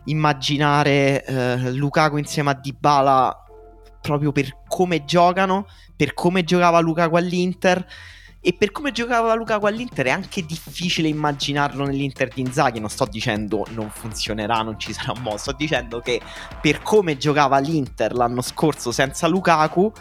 immaginare eh, Lukaku insieme a Dybala proprio per come giocano, per come giocava Lukaku all'Inter e per come giocava Lukaku all'Inter è anche difficile immaginarlo nell'Inter di Inzaghi. Non sto dicendo non funzionerà, non ci sarà modo. Sto dicendo che per come giocava l'Inter l'anno scorso senza Lukaku,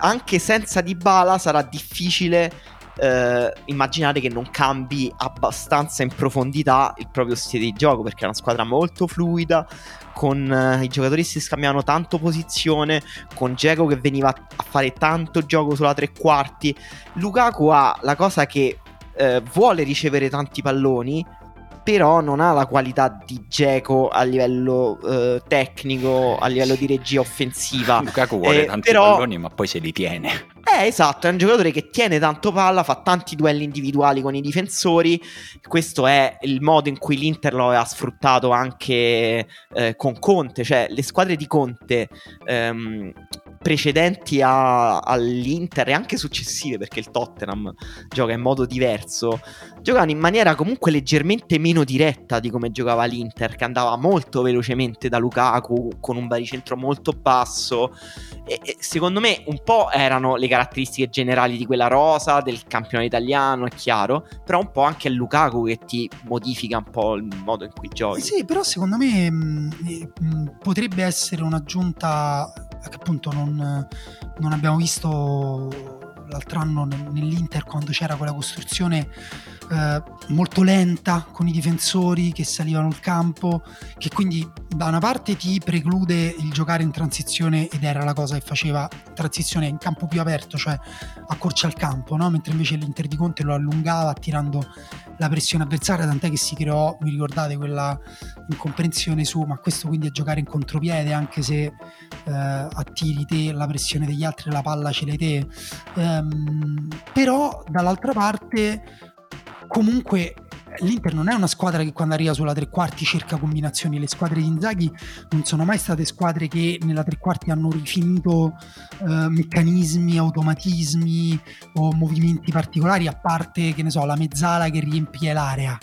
anche senza Dybala sarà difficile eh, immaginare che non cambi abbastanza in profondità il proprio stile di gioco perché è una squadra molto fluida con uh, i giocatori si scambiavano tanto posizione, con Dzeko che veniva a fare tanto gioco sulla tre quarti. Lukaku ha la cosa che uh, vuole ricevere tanti palloni, però non ha la qualità di Geco a livello uh, tecnico, a livello di regia offensiva. Lukaku vuole eh, tanti però... palloni, ma poi se li tiene. Eh, esatto, è un giocatore che tiene tanto palla, fa tanti duelli individuali con i difensori. Questo è il modo in cui l'Inter lo aveva sfruttato anche eh, con Conte, cioè le squadre di Conte ehm, precedenti a, all'Inter e anche successive, perché il Tottenham gioca in modo diverso, giocavano in maniera comunque leggermente meno diretta di come giocava l'Inter, che andava molto velocemente da Lukaku con un baricentro molto basso. E, e secondo me un po' erano le caratteristiche generali di quella rosa, del campionato italiano, è chiaro, però un po' anche Lukaku che ti modifica un po' il modo in cui giochi. Sì, però secondo me mh, mh, potrebbe essere un'aggiunta che appunto non, non abbiamo visto l'altro anno nell'Inter quando c'era quella costruzione eh, molto lenta con i difensori che salivano il campo, che quindi da una parte ti preclude il giocare in transizione ed era la cosa che faceva transizione in campo più aperto, cioè accorcia il campo, no? mentre invece l'Inter di Conte lo allungava attirando la pressione avversaria, tant'è che si creò, mi ricordate, quella incomprensione su ma questo quindi è giocare in contropiede anche se eh, attiri te la pressione degli altri, la palla ce l'hai te. Ehm, però dall'altra parte comunque l'Inter non è una squadra che quando arriva sulla tre quarti cerca combinazioni. Le squadre di Inzaghi non sono mai state squadre che nella tre quarti hanno rifinito eh, meccanismi, automatismi o movimenti particolari, a parte che ne so, la mezzala che riempie l'area.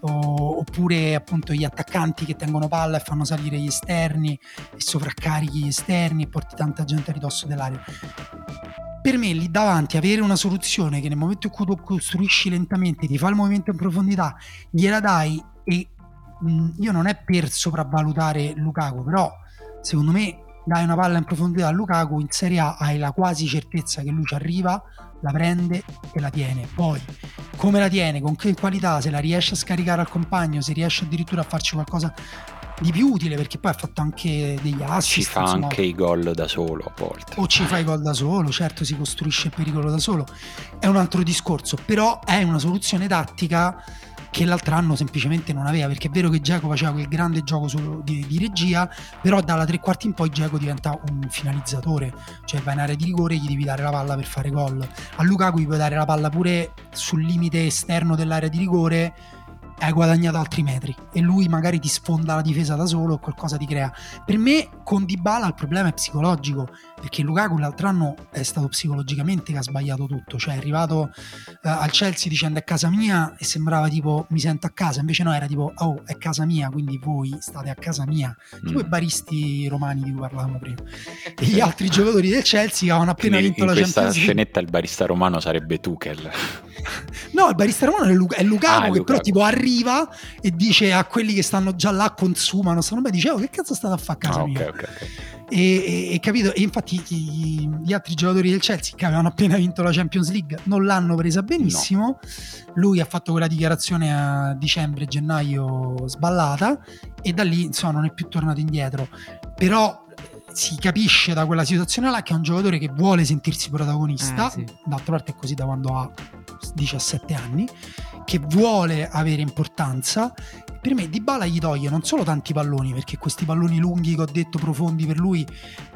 O, oppure appunto gli attaccanti che tengono palla e fanno salire gli esterni e sovraccarichi gli esterni e porti tanta gente a ridosso dell'area. Per me lì davanti avere una soluzione che nel momento in cui tu costruisci lentamente ti fa il movimento in profondità gliela dai e mh, io non è per sopravvalutare Lukaku però secondo me dai una palla in profondità a Lukaku in Serie A hai la quasi certezza che lui ci arriva la prende e la tiene poi come la tiene, con che qualità se la riesce a scaricare al compagno se riesce addirittura a farci qualcosa di più utile perché poi ha fatto anche degli assist. Ci fa insomma. anche i gol da solo a volte. O ci fa i gol da solo, certo si costruisce il pericolo da solo. È un altro discorso, però è una soluzione tattica che l'altro anno semplicemente non aveva perché è vero che Giacomo faceva quel grande gioco su, di, di, regia però dalla tre quarti in poi Giacomo diventa un finalizzatore. Cioè va in area di rigore e gli devi dare la palla per fare gol. A Lukaku gli puoi dare la palla pure sul limite esterno dell'area di rigore hai guadagnato altri metri. E lui magari ti sfonda la difesa da solo o qualcosa ti crea. Per me con Dybala il problema è psicologico perché Lukaku l'altro anno è stato psicologicamente che ha sbagliato tutto, cioè è arrivato uh, al Chelsea dicendo è casa mia e sembrava tipo mi sento a casa, invece no era tipo oh è casa mia, quindi voi state a casa mia, tipo mm. i baristi romani di cui parlavamo prima. E gli altri giocatori del Chelsea avevano appena quindi vinto la Champions League. In questa scenetta il barista romano sarebbe Tuchel. No, il barista romano è, Lu- è Lukaku ah, che Lukaku. però tipo arriva e dice a quelli che stanno già là consumano, stanno bene, dice oh che cazzo state a fare a casa ah, mia? Okay, okay, okay. E, e, capito? E infatti gli, gli, altri giocatori del Chelsea che avevano appena vinto la Champions League non l'hanno presa benissimo. No. Lui ha fatto quella dichiarazione a dicembre, gennaio sballata e da lì insomma non è più tornato indietro. Però si capisce da quella situazione là che è un giocatore che vuole sentirsi protagonista, eh, sì. d'altra parte è così da quando ha 17 anni, che vuole avere importanza. Per me Di Bala gli toglie non solo tanti palloni, perché questi palloni lunghi che ho detto profondi per lui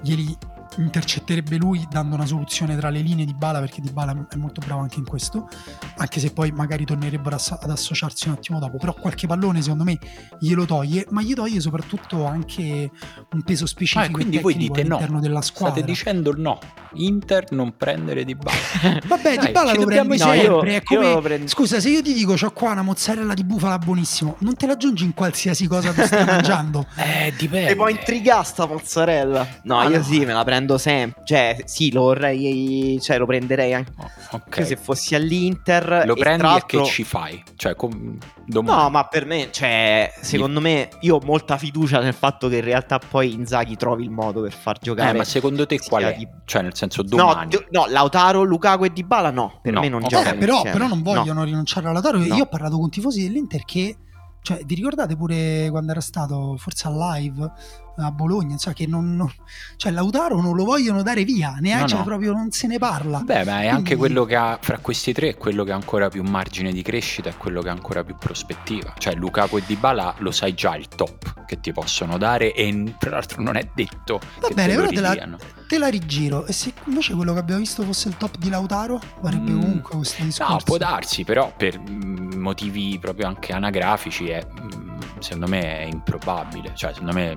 glieli intercetterebbe lui dando una soluzione tra le linee di Bala perché Di Bala è molto bravo anche in questo anche se poi magari tornerebbero ad associarsi un attimo dopo. Però qualche pallone secondo me glielo toglie ma gli toglie soprattutto anche un peso specifico ah, quindi voi dite no. della squadra. state dicendo no. Inter non prendere Di Bala. Vabbè Dai, Di Bala lo prendi no, sempre io, come... io prendo... scusa se io ti dico ho qua una mozzarella di bufala buonissimo non te la aggiungi in qualsiasi cosa che stai mangiando? Eh dipende. E poi intrigare sta mozzarella. No allora. io sì me la prendo prendo sempre. Cioè, sì, lo vorrei. Cioè, lo prenderei anche oh, okay. se fossi all'Inter. Lo e prendi e che ci fai? Cioè, com... No, ma per me, cioè, secondo me, io ho molta fiducia nel fatto che in realtà poi Inzaghi trovi il modo per far giocare. Eh, ma secondo te qual è? Di... Cioè, nel senso, domani. No, no Lautaro, Lukaku e Dybala no. Per no. me non okay. giocano. Eh, però, però, non vogliono no. rinunciare a Lautaro. Io ho parlato con tifosi dell'Inter che. Cioè, vi ricordate pure quando era stato forse al live a Bologna, cioè che non, non, cioè Lautaro non lo vogliono dare via, neanche no, no. proprio non se ne parla. Beh, ma è Quindi... anche quello che ha fra questi tre, quello che ha ancora più margine di crescita e quello che ha ancora più prospettiva. Cioè Lukaku e Dybala lo sai già il top che ti possono dare e tra l'altro non è detto Va bene, però te la, te la, rigiro e se invece quello che abbiamo visto fosse il top di Lautaro, farebbe mm. comunque questo discorso. No, può darsi, però per mm, motivi proprio anche anagrafici è mm, secondo me è improbabile, cioè secondo me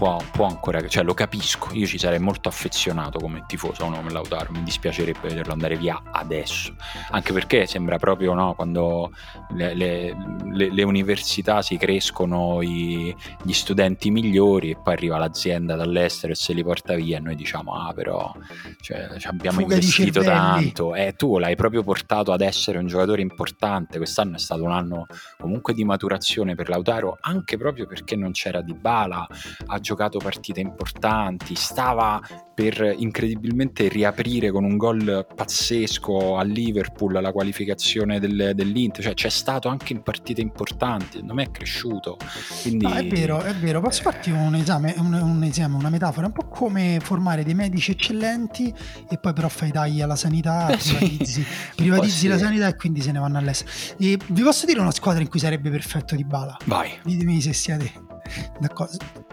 può, può, ancora, cioè lo capisco, io ci sarei molto affezionato come tifoso a un nome Lautaro, mi dispiacerebbe vederlo andare via adesso, anche perché sembra proprio no, quando le, le, le, le università si crescono i, gli studenti migliori e poi arriva l'azienda dall'estero e se li porta via e noi diciamo ah però cioè, abbiamo Fuga investito tanto. E eh, tu l'hai proprio portato ad essere un giocatore importante, quest'anno è stato un anno comunque di maturazione per Lautaro anche proprio perché non c'era Di Bala, ha giocato giocato partite importanti, stava per incredibilmente riaprire con un gol pazzesco a Liverpool la qualificazione del, dell'Inter, cioè c'è stato anche in partite importanti, non è cresciuto. Quindi, no, è vero, è vero, posso farti un esame, un, un esame, una metafora, un po' come formare dei medici eccellenti e poi però fai tagli alla sanità, eh, privatizzi, sì. privatizzi la sanità e quindi se ne vanno all'estero. E vi posso dire una squadra in cui sarebbe perfetto di bala? Vai. Ditemi se siete d'accordo.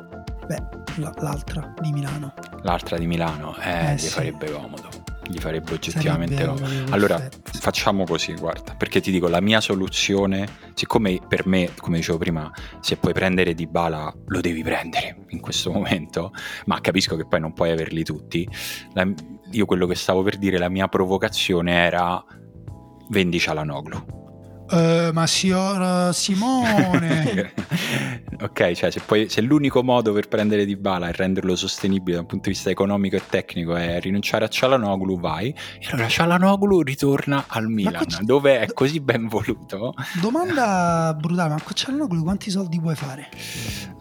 Beh, l'altra di Milano. L'altra di Milano, eh, eh gli sì. farebbe comodo. Gli farebbe oggettivamente comodo. Allora, perfetto. facciamo così, guarda, perché ti dico, la mia soluzione, siccome per me, come dicevo prima, se puoi prendere di bala, lo devi prendere in questo momento, ma capisco che poi non puoi averli tutti. La, io quello che stavo per dire, la mia provocazione era vendi Cialanoglu Uh, ma signor Simone. Ok cioè se, poi, se l'unico modo per prendere di bala e renderlo sostenibile dal punto di vista economico e tecnico è rinunciare a Cialanoglu vai. E allora Cialanoglu ritorna al Milan dove è così ben voluto. Domanda brutale ma con Cialanoglu quanti soldi puoi fare?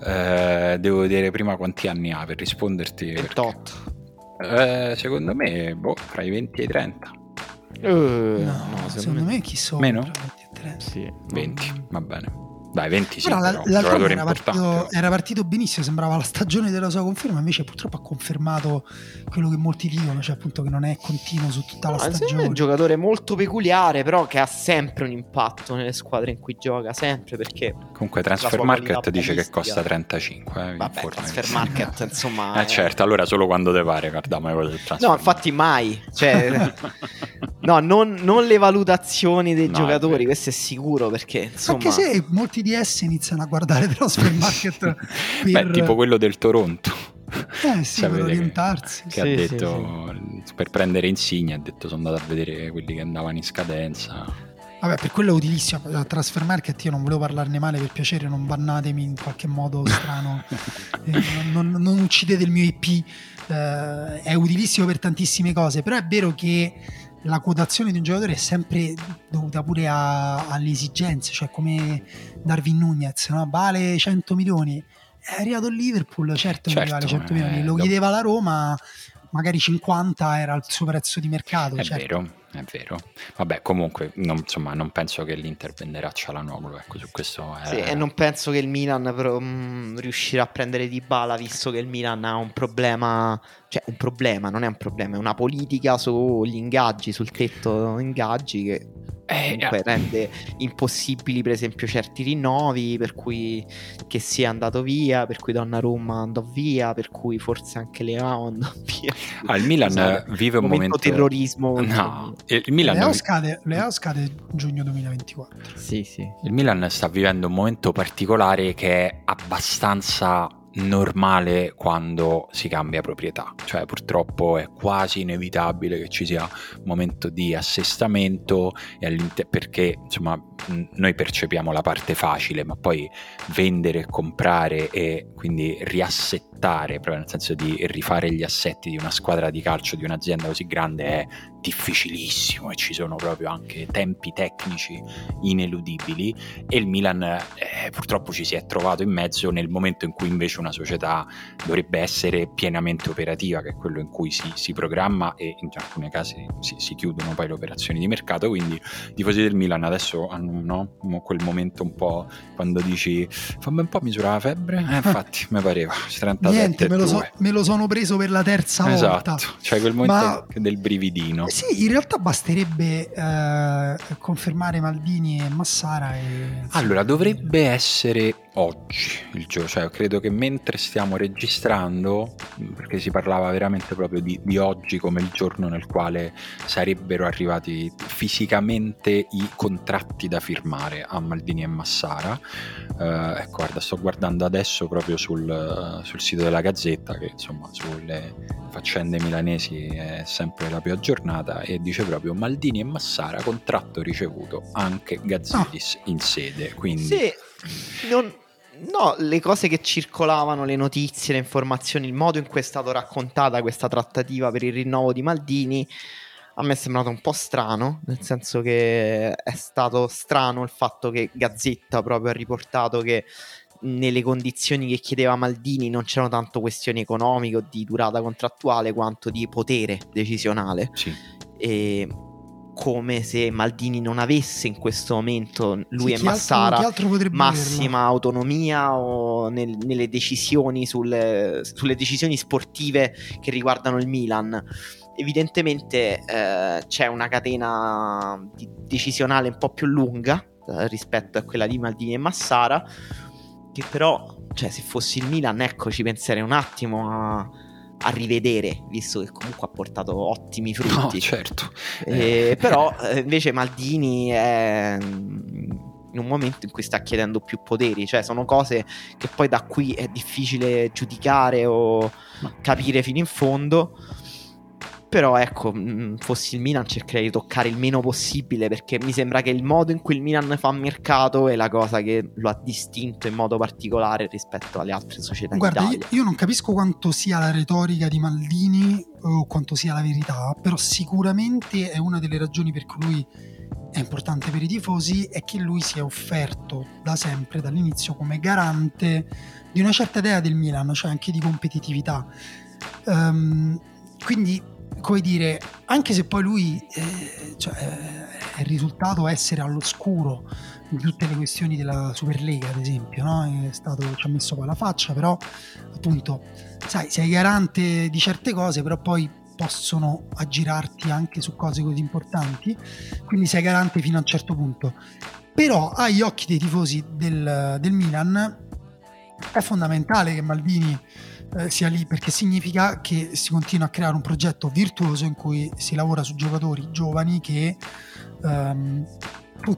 Uh, devo vedere prima quanti anni ha per risponderti 28 uh, secondo me boh, fra i 20 e i 30 no, no, secondo, secondo me, me chi sono meno? Sì, 20, va bene. Dai, 20 sì, però, però la, giocatore era partito, era partito, benissimo, sembrava la stagione della sua conferma, invece purtroppo ha confermato quello che molti dicono, cioè appunto che non è continuo su tutta la no, stagione. È un giocatore molto peculiare, però che ha sempre un impatto nelle squadre in cui gioca, sempre perché... Comunque Transfer Market dice che costa 35. Eh, Vabbè, Transfer Market, insomma... eh certo, allora solo quando te pare, guardiamo le cose del Transfer No, infatti mai, cioè... no, non, non, le valutazioni dei no, giocatori, questo è sicuro, perché insomma... Anche se molti di essi iniziano a guardare transfer market per... Beh, tipo quello del Toronto. Eh sì, per orientarsi. Che, che sì, ha detto, sì, sì. per prendere Insigne, ha detto sono andato a vedere quelli che andavano in scadenza. Vabbè, per quello è utilissimo. La transfer market io non volevo parlarne male per piacere, non bannatemi in qualche modo strano. eh, non, non, non, uccidete il mio IP. Eh, è utilissimo per tantissime cose, però è vero che la quotazione di un giocatore è sempre dovuta pure a, alle esigenze, cioè come Darwin Nunez, no? vale 100 milioni, è arrivato il Liverpool, certo, certo vale 100 eh, milioni, lo chiedeva la Roma, magari 50 era il suo prezzo di mercato. È certo. vero, è vero. Vabbè, comunque, non, insomma, non penso che l'Inter venderà Cialanoglu, ecco, su questo è... Sì, e non penso che il Milan però, mh, mm, riuscirà a prendere Di Bala, visto che il Milan ha un problema, cioè un problema, non è un problema, è una politica sugli ingaggi, sul tetto ingaggi che eh, comunque rende impossibili per esempio certi rinnovi per cui che sia andato via per cui Donnarumma andò via per cui forse anche Leao andò via ah, il Milan esatto. vive un momento, terrorismo no il Milan Leao scade, Leao scade giugno 2024 sì sì. Il Milan sta vivendo un momento particolare che è abbastanza normale quando si cambia proprietà, cioè purtroppo è quasi inevitabile che ci sia un momento di assestamento perché insomma noi percepiamo la parte facile, ma poi vendere, comprare e quindi riassettare, proprio nel senso di rifare gli assetti di una squadra di calcio, di un'azienda così grande è difficilissimo e ci sono proprio anche tempi tecnici ineludibili e il Milan eh, purtroppo ci si è trovato in mezzo nel momento in cui invece una società dovrebbe essere pienamente operativa, che è quello in cui si, si programma e in alcuni casi si, si, chiudono poi le operazioni di mercato, quindi i tifosi del Milan adesso hanno no? quel momento un po' quando dici fammi un po' misurare la febbre, eh, infatti mi pareva 37 Niente, me lo, so, me lo, sono preso per la terza esatto, volta. cioè quel momento Ma... del brividino sì, in realtà basterebbe eh, confermare Maldini e Massara. E... Allora, dovrebbe essere oggi il gioco, cioè credo che mentre stiamo registrando, perché si parlava veramente proprio di, di, oggi come il giorno nel quale sarebbero arrivati fisicamente i contratti da firmare a Maldini e Massara. Eh, ecco, guarda, sto guardando adesso proprio sul, sul sito della Gazzetta, che insomma sulle faccende milanesi è sempre la più aggiornata, e dice proprio Maldini e Massara, contratto ricevuto anche Gazzidis oh. in sede. Quindi... Sì, non No, le cose che circolavano, le notizie, le informazioni, il modo in cui è stata raccontata questa trattativa per il rinnovo di Maldini a me è sembrato un po' strano, nel senso che è stato strano il fatto che Gazzetta proprio ha riportato che nelle condizioni che chiedeva Maldini non c'erano tanto questioni economiche o di durata contrattuale quanto di potere decisionale. Sì. E come se Maldini non avesse in questo momento lui Sì, e Massara altro, altro massima autonomia o nel- nelle decisioni sulle, sulle decisioni sportive che riguardano il Milan. Evidentemente eh, c'è una catena di- decisionale un po' più lunga eh, rispetto a quella di Maldini e Massara, che però, cioè, se fossi il Milan, ecco, ci penserei un attimo a, a rivedere, visto che comunque ha portato ottimi No, frutti. certo. Eh, però eh, invece Maldini è mm, in un momento in cui sta chiedendo più poteri, cioè sono cose che poi da qui è difficile giudicare o capire fino in fondo. Però ecco, mh, fossi il Milan cercherei di toccare il meno possibile perché mi sembra che il modo in cui il Milan fa mercato è la cosa che lo ha distinto in modo particolare rispetto alle altre società Guarda, io, io non capisco quanto sia la retorica di Maldini o quanto sia la verità, però sicuramente è una delle ragioni per cui lui è importante per i tifosi è che lui si è offerto da sempre, dall'inizio, come garante di una certa idea del Milan, cioè anche di competitività. Ehm, quindi, come dire, anche se poi lui eh, cioè, eh, è risultato essere all'oscuro di tutte le questioni della Superlega, ad esempio, no? Stato, ci ha messo poi la faccia, però appunto, sai, sei garante di certe cose, però poi possono aggirarti anche su cose così importanti, quindi sei garante fino a un certo punto. Però agli occhi dei tifosi del, del Milan è fondamentale che Maldini eh, sia lì perché significa che si continua a creare un progetto virtuoso in cui si lavora su giocatori giovani che ehm,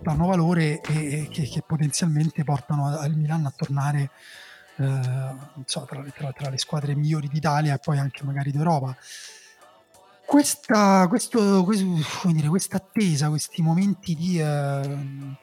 hanno valore e, che, che potenzialmente portano al Milan a tornare eh, so, tra, tra- tra le squadre migliori d'Italia e poi anche magari d'Europa. Questa, questo, questo- dire, questa attesa, questi momenti di, ehm,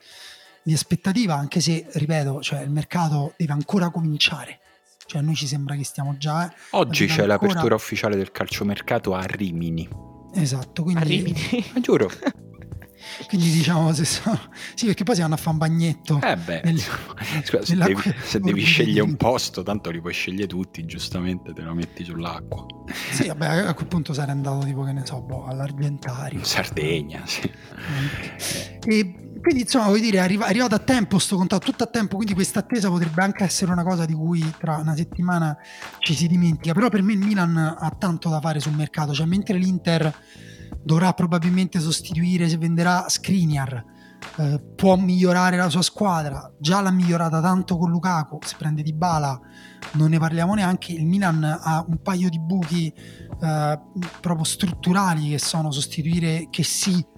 di aspettativa, anche se, ripeto, cioè, il mercato deve ancora cominciare. Cioè, a noi ci sembra che stiamo già... Oggi c'è ancora- l'apertura ufficiale del calciomercato a Rimini. Esatto, quindi, A Rimini. Ma giuro. quindi diciamo, se sono... sì, perché poi si vanno a fare un bagnetto. Eh beh, Nel- scusa, se devi, se devi scegliere un posto, tanto li puoi scegliere tutti, giustamente te lo metti sull'acqua. Sì, vabbè, a quel punto sarei andato tipo, che ne so, boh, all'Argentario. In Sardegna, sì. E quindi insomma, vuol dire, è arriva- è arrivato a tempo sto contatto, tutto a tempo, quindi questa attesa potrebbe anche essere una cosa di cui tra una settimana ci si dimentica, però per me il Milan ha tanto da fare sul mercato, cioè mentre l'Inter dovrà probabilmente sostituire se venderà Skriniar, eh, può migliorare la sua squadra, già l'ha migliorata tanto con Lukaku, se prende Di Bala non ne parliamo neanche, il Milan ha un paio di buchi eh, proprio strutturali che sono sostituire che sì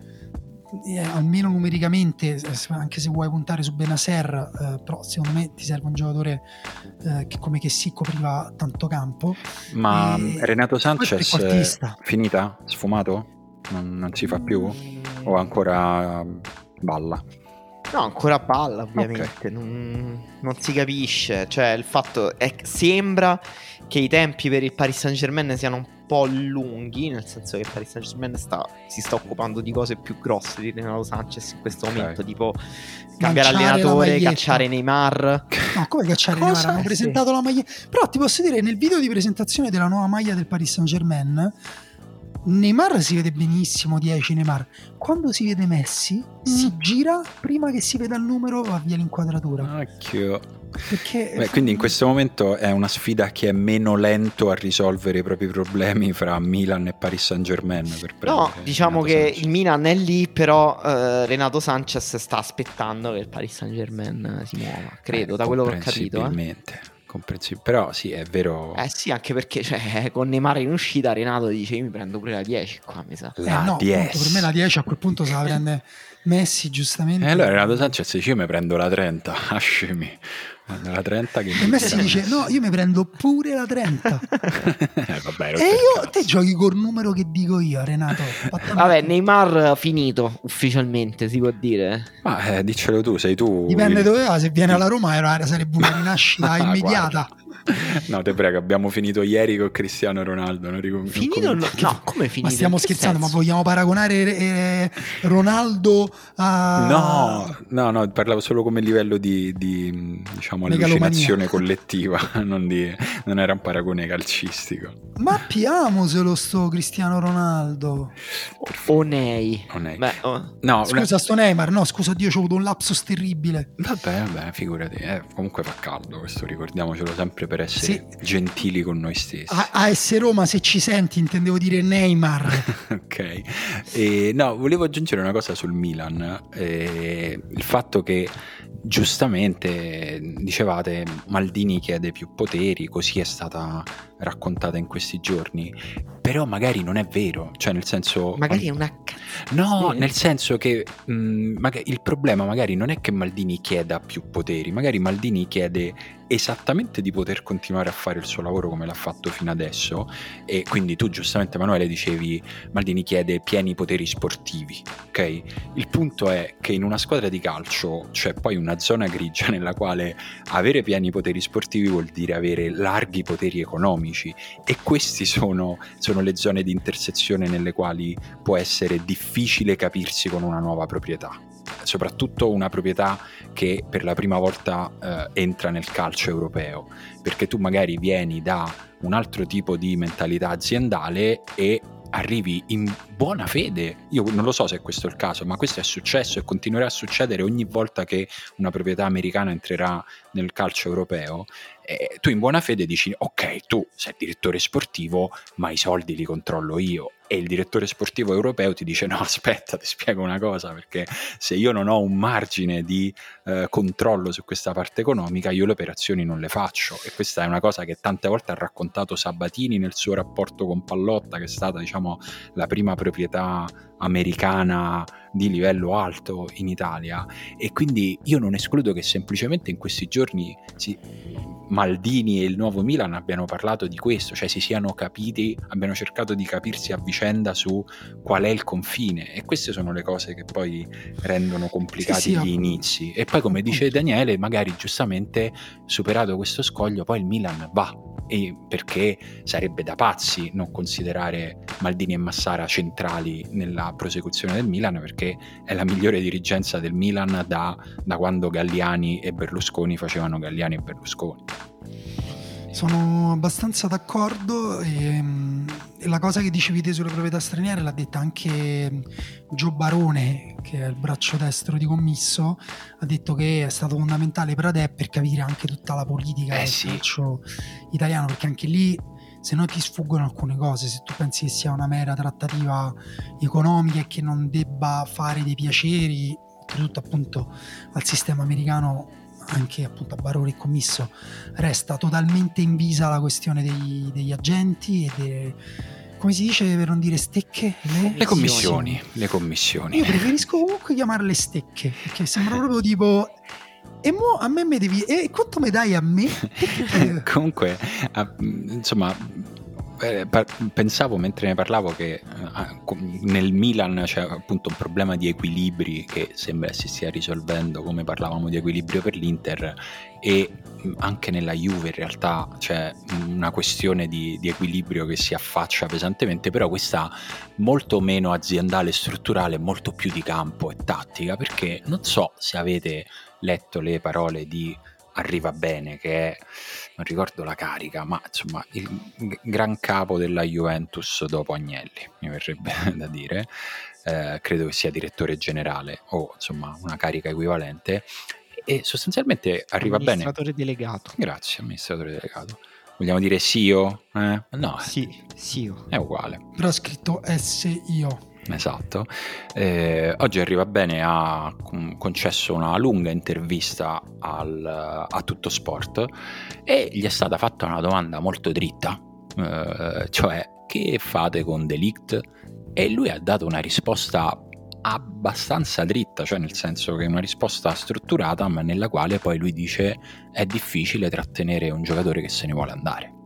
eh, almeno numericamente, eh, anche se vuoi puntare su Benaser, eh, però secondo me ti serve un giocatore eh, che come che si copriva tanto campo. Ma E- Renato poi Sanchez è trequartista. finita? Sfumato? Non, non si fa più? O ancora balla? No, ancora palla, ovviamente. Non, non si capisce. Cioè, il fatto è che sembra che i tempi per il Paris Saint Germain siano un po' lunghi. Nel senso che il Paris Saint Germain sta, si sta occupando di cose più grosse di Renato Sanchez in questo Ok. momento. Tipo cambiare Lanciare la allenatore, cacciare Neymar. No, come cacciare Cosa? Neymar? Hanno Sì. presentato la maglia. Però ti posso dire, nel video di presentazione della nuova maglia del Paris Saint Germain, Neymar si vede benissimo 10 Neymar. Quando si vede Messi, si gira prima che si veda il numero, va via l'inquadratura. Occhio. Perché Beh, quindi in questo momento è una sfida a chi è meno lento a risolvere i propri problemi fra Milan e Paris Saint Germain. Per No, diciamo Renato che Sanchez. il Milan è lì, però eh, Renato Sanchez sta aspettando che il Paris Saint Germain si muova. Credo, Eh, da quello che ho capito. Eh. comprensibilmente, comprensib- Però sì, è vero. Eh sì, anche perché cioè, con Neymar in uscita Renato dice io mi prendo pure la 10 qua, mi sa. Eh, la no, 10. appunto, per me la 10 a quel punto se la prende Messi, giustamente. E allora Renato Sanchez dice io mi prendo la 30, ascemi. La 30 che E Messi dice: No, io mi prendo pure la 30. Eh, vabbè, e io, cazzo. te giochi col numero che dico io, Renato. Vabbè, Neymar finito ufficialmente, si può dire. Ma eh, diccelo tu, sei tu. Dipende il- dove va. Se viene alla Roma era- sarebbe una rinascita Ah, immediata. No, te prego, abbiamo finito ieri con Cristiano Ronaldo. Non ricom- Finito? non No, no, come finito? Ma stiamo scherzando, ma senso? vogliamo paragonare eh, Ronaldo a... No, no, no, parlavo solo come livello di, di, diciamo, allucinazione collettiva, non, di- non era un paragone calcistico. Ma piamoselo sto Cristiano Ronaldo. Onei. È- Beh, oh. No, una- Scusa, sto Neymar, no, scusa Dio, c'ho avuto un lapsus terribile. Vabbè, vabbè, figurati. eh, comunque fa caldo questo, ricordiamocelo sempre per essere Sì. gentili con noi stessi. A- AS Roma, se ci senti, intendevo dire Neymar. ok. E, no, volevo aggiungere una cosa sul Milan. eh, il fatto che giustamente dicevate Maldini chiede più poteri, così è stata raccontata in questi giorni. Però magari non è vero, cioè nel senso... magari è una. No, nel senso che mh, maga- il problema magari non è che Maldini chieda più poteri, magari Maldini chiede esattamente di poter continuare a fare il suo lavoro come l'ha fatto fino adesso e quindi tu giustamente Emanuele dicevi Maldini chiede pieni poteri sportivi, ok? Il punto è che in una squadra di calcio c'è poi una zona grigia nella quale avere pieni poteri sportivi vuol dire avere larghi poteri economici e questi sono, sono le zone di intersezione nelle quali può essere difficile capirsi con una nuova proprietà. Soprattutto una proprietà che per la prima volta eh, entra nel calcio europeo, perché tu magari vieni da un altro tipo di mentalità aziendale e arrivi in buona fede. Io non lo so se questo è il caso, ma questo è successo e continuerà a succedere ogni volta che una proprietà americana entrerà nel calcio europeo. E tu in buona fede dici: Ok, tu sei direttore sportivo, ma i soldi li controllo io. E il direttore sportivo europeo ti dice: No, aspetta, ti spiego una cosa, perché se io non ho un margine di eh, controllo su questa parte economica, io le operazioni non le faccio. E questa è una cosa che tante volte ha raccontato Sabatini nel suo rapporto con Pallotta, che è stata, diciamo, la prima proprietà americana di livello alto in Italia. E quindi io non escludo che semplicemente in questi giorni si- Maldini e il nuovo Milan abbiano parlato di questo, cioè si siano capiti, abbiano cercato di capirsi a vicenda su qual è il confine e queste sono le cose che poi rendono complicati Sì, sì, gli inizi. E poi come dice Daniele, magari giustamente superato questo scoglio, poi il Milan va. E perché sarebbe da pazzi non considerare Maldini e Massara centrali nella prosecuzione del Milan perché è la migliore dirigenza del Milan da, da quando Galliani e Berlusconi facevano Galliani e Berlusconi. Sono abbastanza d'accordo e, mm, e la cosa che dicevi te sulle proprietà straniere l'ha detta anche Gio Barone, che è il braccio destro di Commisso, ha detto che è stato fondamentale per Adè per capire anche tutta la politica Eh del sì. calcio italiano, perché anche lì se no ti sfuggono alcune cose, se tu pensi che sia una mera trattativa economica e che non debba fare dei piaceri, oltretutto appunto al sistema americano anche appunto a Barone e Commisso resta totalmente invisa la questione dei- degli agenti e de- come si dice per non dire stecche? Le commissioni, le commissioni. Io preferisco comunque chiamarle stecche perché sembra proprio tipo e mo a me me devi e quanto mi dai a me? Comunque, insomma, eh, pensavo mentre ne parlavo che com- nel Milan c'è appunto un problema di equilibri che sembra si stia risolvendo, come parlavamo di equilibrio per l'Inter, e mh, anche nella Juve in realtà c'è una questione di, di equilibrio che si affaccia pesantemente, però questa molto meno aziendale e strutturale, molto più di campo e tattica, perché non so se avete letto le parole di Arriva Bene, che è, non ricordo la carica, ma insomma il g- gran capo della Juventus dopo Agnelli, mi verrebbe da dire, Eh, credo che sia direttore generale o insomma una carica equivalente, e sostanzialmente arriva bene. Amministratore delegato. Grazie, amministratore delegato. Vogliamo dire CEO? Eh? No, Sì, sì. io. è uguale. però ha scritto SIO. Esatto. Eh, oggi arriva bene, ha con- concesso una lunga intervista al- a Tutto Sport e gli è stata fatta una domanda molto dritta, eh, cioè che fate con Delict? E lui ha dato una risposta abbastanza dritta, cioè nel senso che è una risposta strutturata, ma nella quale poi lui dice è difficile trattenere un giocatore che se ne vuole andare.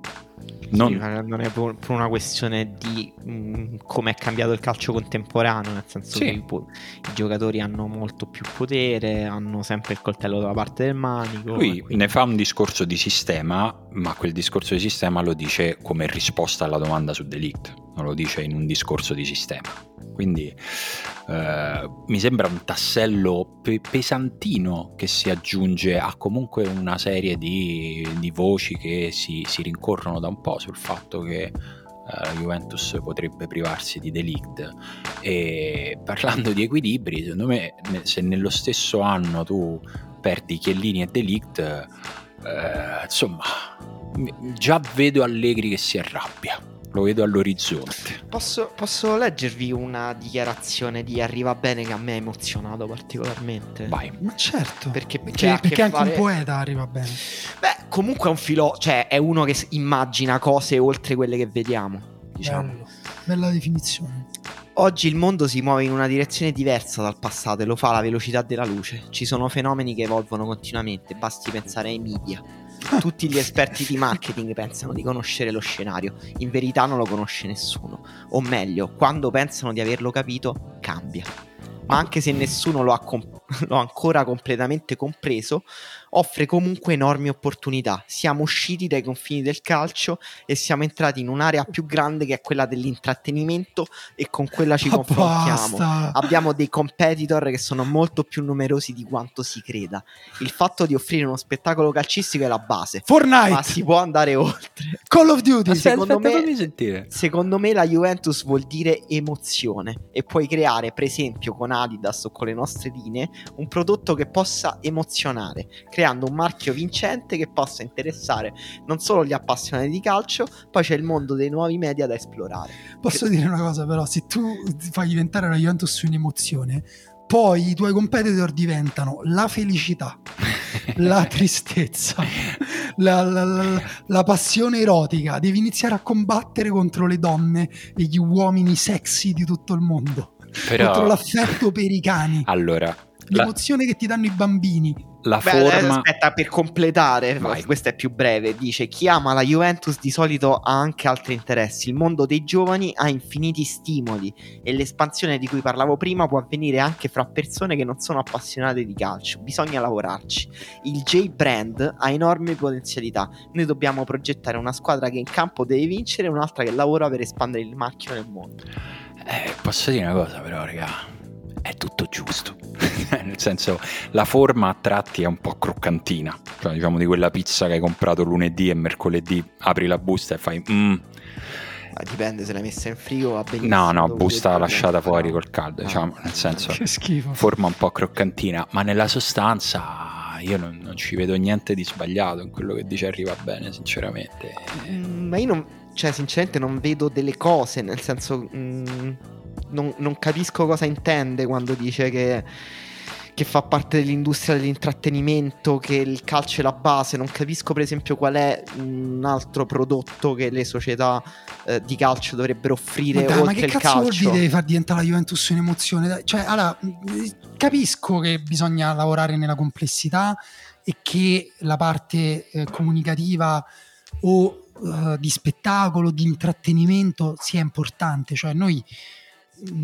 Non... Sì, non è per una questione di mh, come è cambiato il calcio contemporaneo, nel senso Sì. che i, i giocatori hanno molto più potere, hanno sempre il coltello dalla parte del manico. Lui quindi- ne fa un discorso di sistema, ma quel discorso di sistema lo dice come risposta alla domanda su Delict, non lo dice in un discorso di sistema. Quindi eh, mi sembra un tassello pe- pesantino che si aggiunge a comunque una serie di, di voci che si, si rincorrono da un po' sul fatto che eh, la Juventus potrebbe privarsi di Delict e parlando di equilibri secondo me se nello stesso anno tu perdi Chiellini e Delict eh, insomma già vedo Allegri che si arrabbia lo vedo all'orizzonte Posso, posso leggervi una dichiarazione di Arriva Bene che a me ha emozionato particolarmente? vai Ma certo. Perché, Perché, perché anche fare- un poeta arriva bene. Beh, comunque è un filo, cioè è uno che immagina cose oltre quelle che vediamo. Diciamo. Bello. Bella definizione. Oggi il mondo si muove in una direzione diversa dal passato e lo fa alla velocità della luce. Ci sono fenomeni che evolvono continuamente, basti pensare ai media. Tutti gli esperti di marketing pensano di conoscere lo scenario, in verità non lo conosce nessuno. O meglio, quando pensano di averlo capito, cambia. Ma anche se nessuno lo ha, com- lo ha ancora completamente compreso, offre comunque enormi opportunità. Siamo usciti dai confini del calcio e siamo entrati in un'area più grande che è quella dell'intrattenimento e con quella ci Ma confrontiamo. basta. Abbiamo dei competitor che sono molto più numerosi di quanto si creda. Il fatto di offrire uno spettacolo calcistico è la base, Fortnite, ma si può andare oltre. Call of Duty. Aspetta, secondo me- fammi sentire Secondo me la Juventus vuol dire emozione e puoi creare, per esempio, con Adidas o con le nostre linee, un prodotto che possa emozionare, creando un marchio vincente che possa interessare non solo gli appassionati di calcio, poi c'è il mondo dei nuovi media da esplorare. Posso dire una cosa però, se tu fai diventare la Juventus un'emozione, poi i tuoi competitor diventano la felicità, la tristezza, la, la- la- la passione erotica, devi iniziare a combattere contro le donne e gli uomini sexy di tutto il mondo, contro però l'affetto per i cani, allora l'emozione che ti danno i bambini. la Beh, eh, forma aspetta, per completare, Vai. questa è più breve, dice chi ama la Juventus di solito ha anche altri interessi, il mondo dei giovani ha infiniti stimoli e l'espansione di cui parlavo prima può avvenire anche fra persone che non sono appassionate di calcio, bisogna lavorarci. Il J-Brand ha enormi potenzialità, noi dobbiamo progettare una squadra che in campo deve vincere e un'altra che lavora per espandere il marchio nel mondo. Eh, posso dire una cosa però, raga, è tutto giusto. Nel senso, la forma a tratti è un po' croccantina. Cioè, diciamo di quella pizza che hai comprato lunedì e mercoledì apri la busta e fai... "Mm". Ma dipende se l'hai messa in frigo va benissimo. No, no, busta lasciata fuori no. col caldo, No. diciamo, nel senso, Che schifo. forma un po' croccantina, ma nella sostanza io non, non ci vedo niente di sbagliato in quello che dice arriva bene, sinceramente. Mm, ma io non, cioè, sinceramente non vedo delle cose, nel senso, mm, non, non capisco cosa intende quando dice che, che fa parte dell'industria dell'intrattenimento, che il calcio è la base. Non capisco, per esempio, qual è un altro prodotto che le società eh, di calcio dovrebbero offrire Ma, dai, ma oltre che il cazzo vuol calcio. dire far diventare la Juventus un'emozione? Cioè, allora, capisco che bisogna lavorare nella complessità e che la parte eh, comunicativa o eh, di spettacolo, di intrattenimento sia importante. Cioè, noi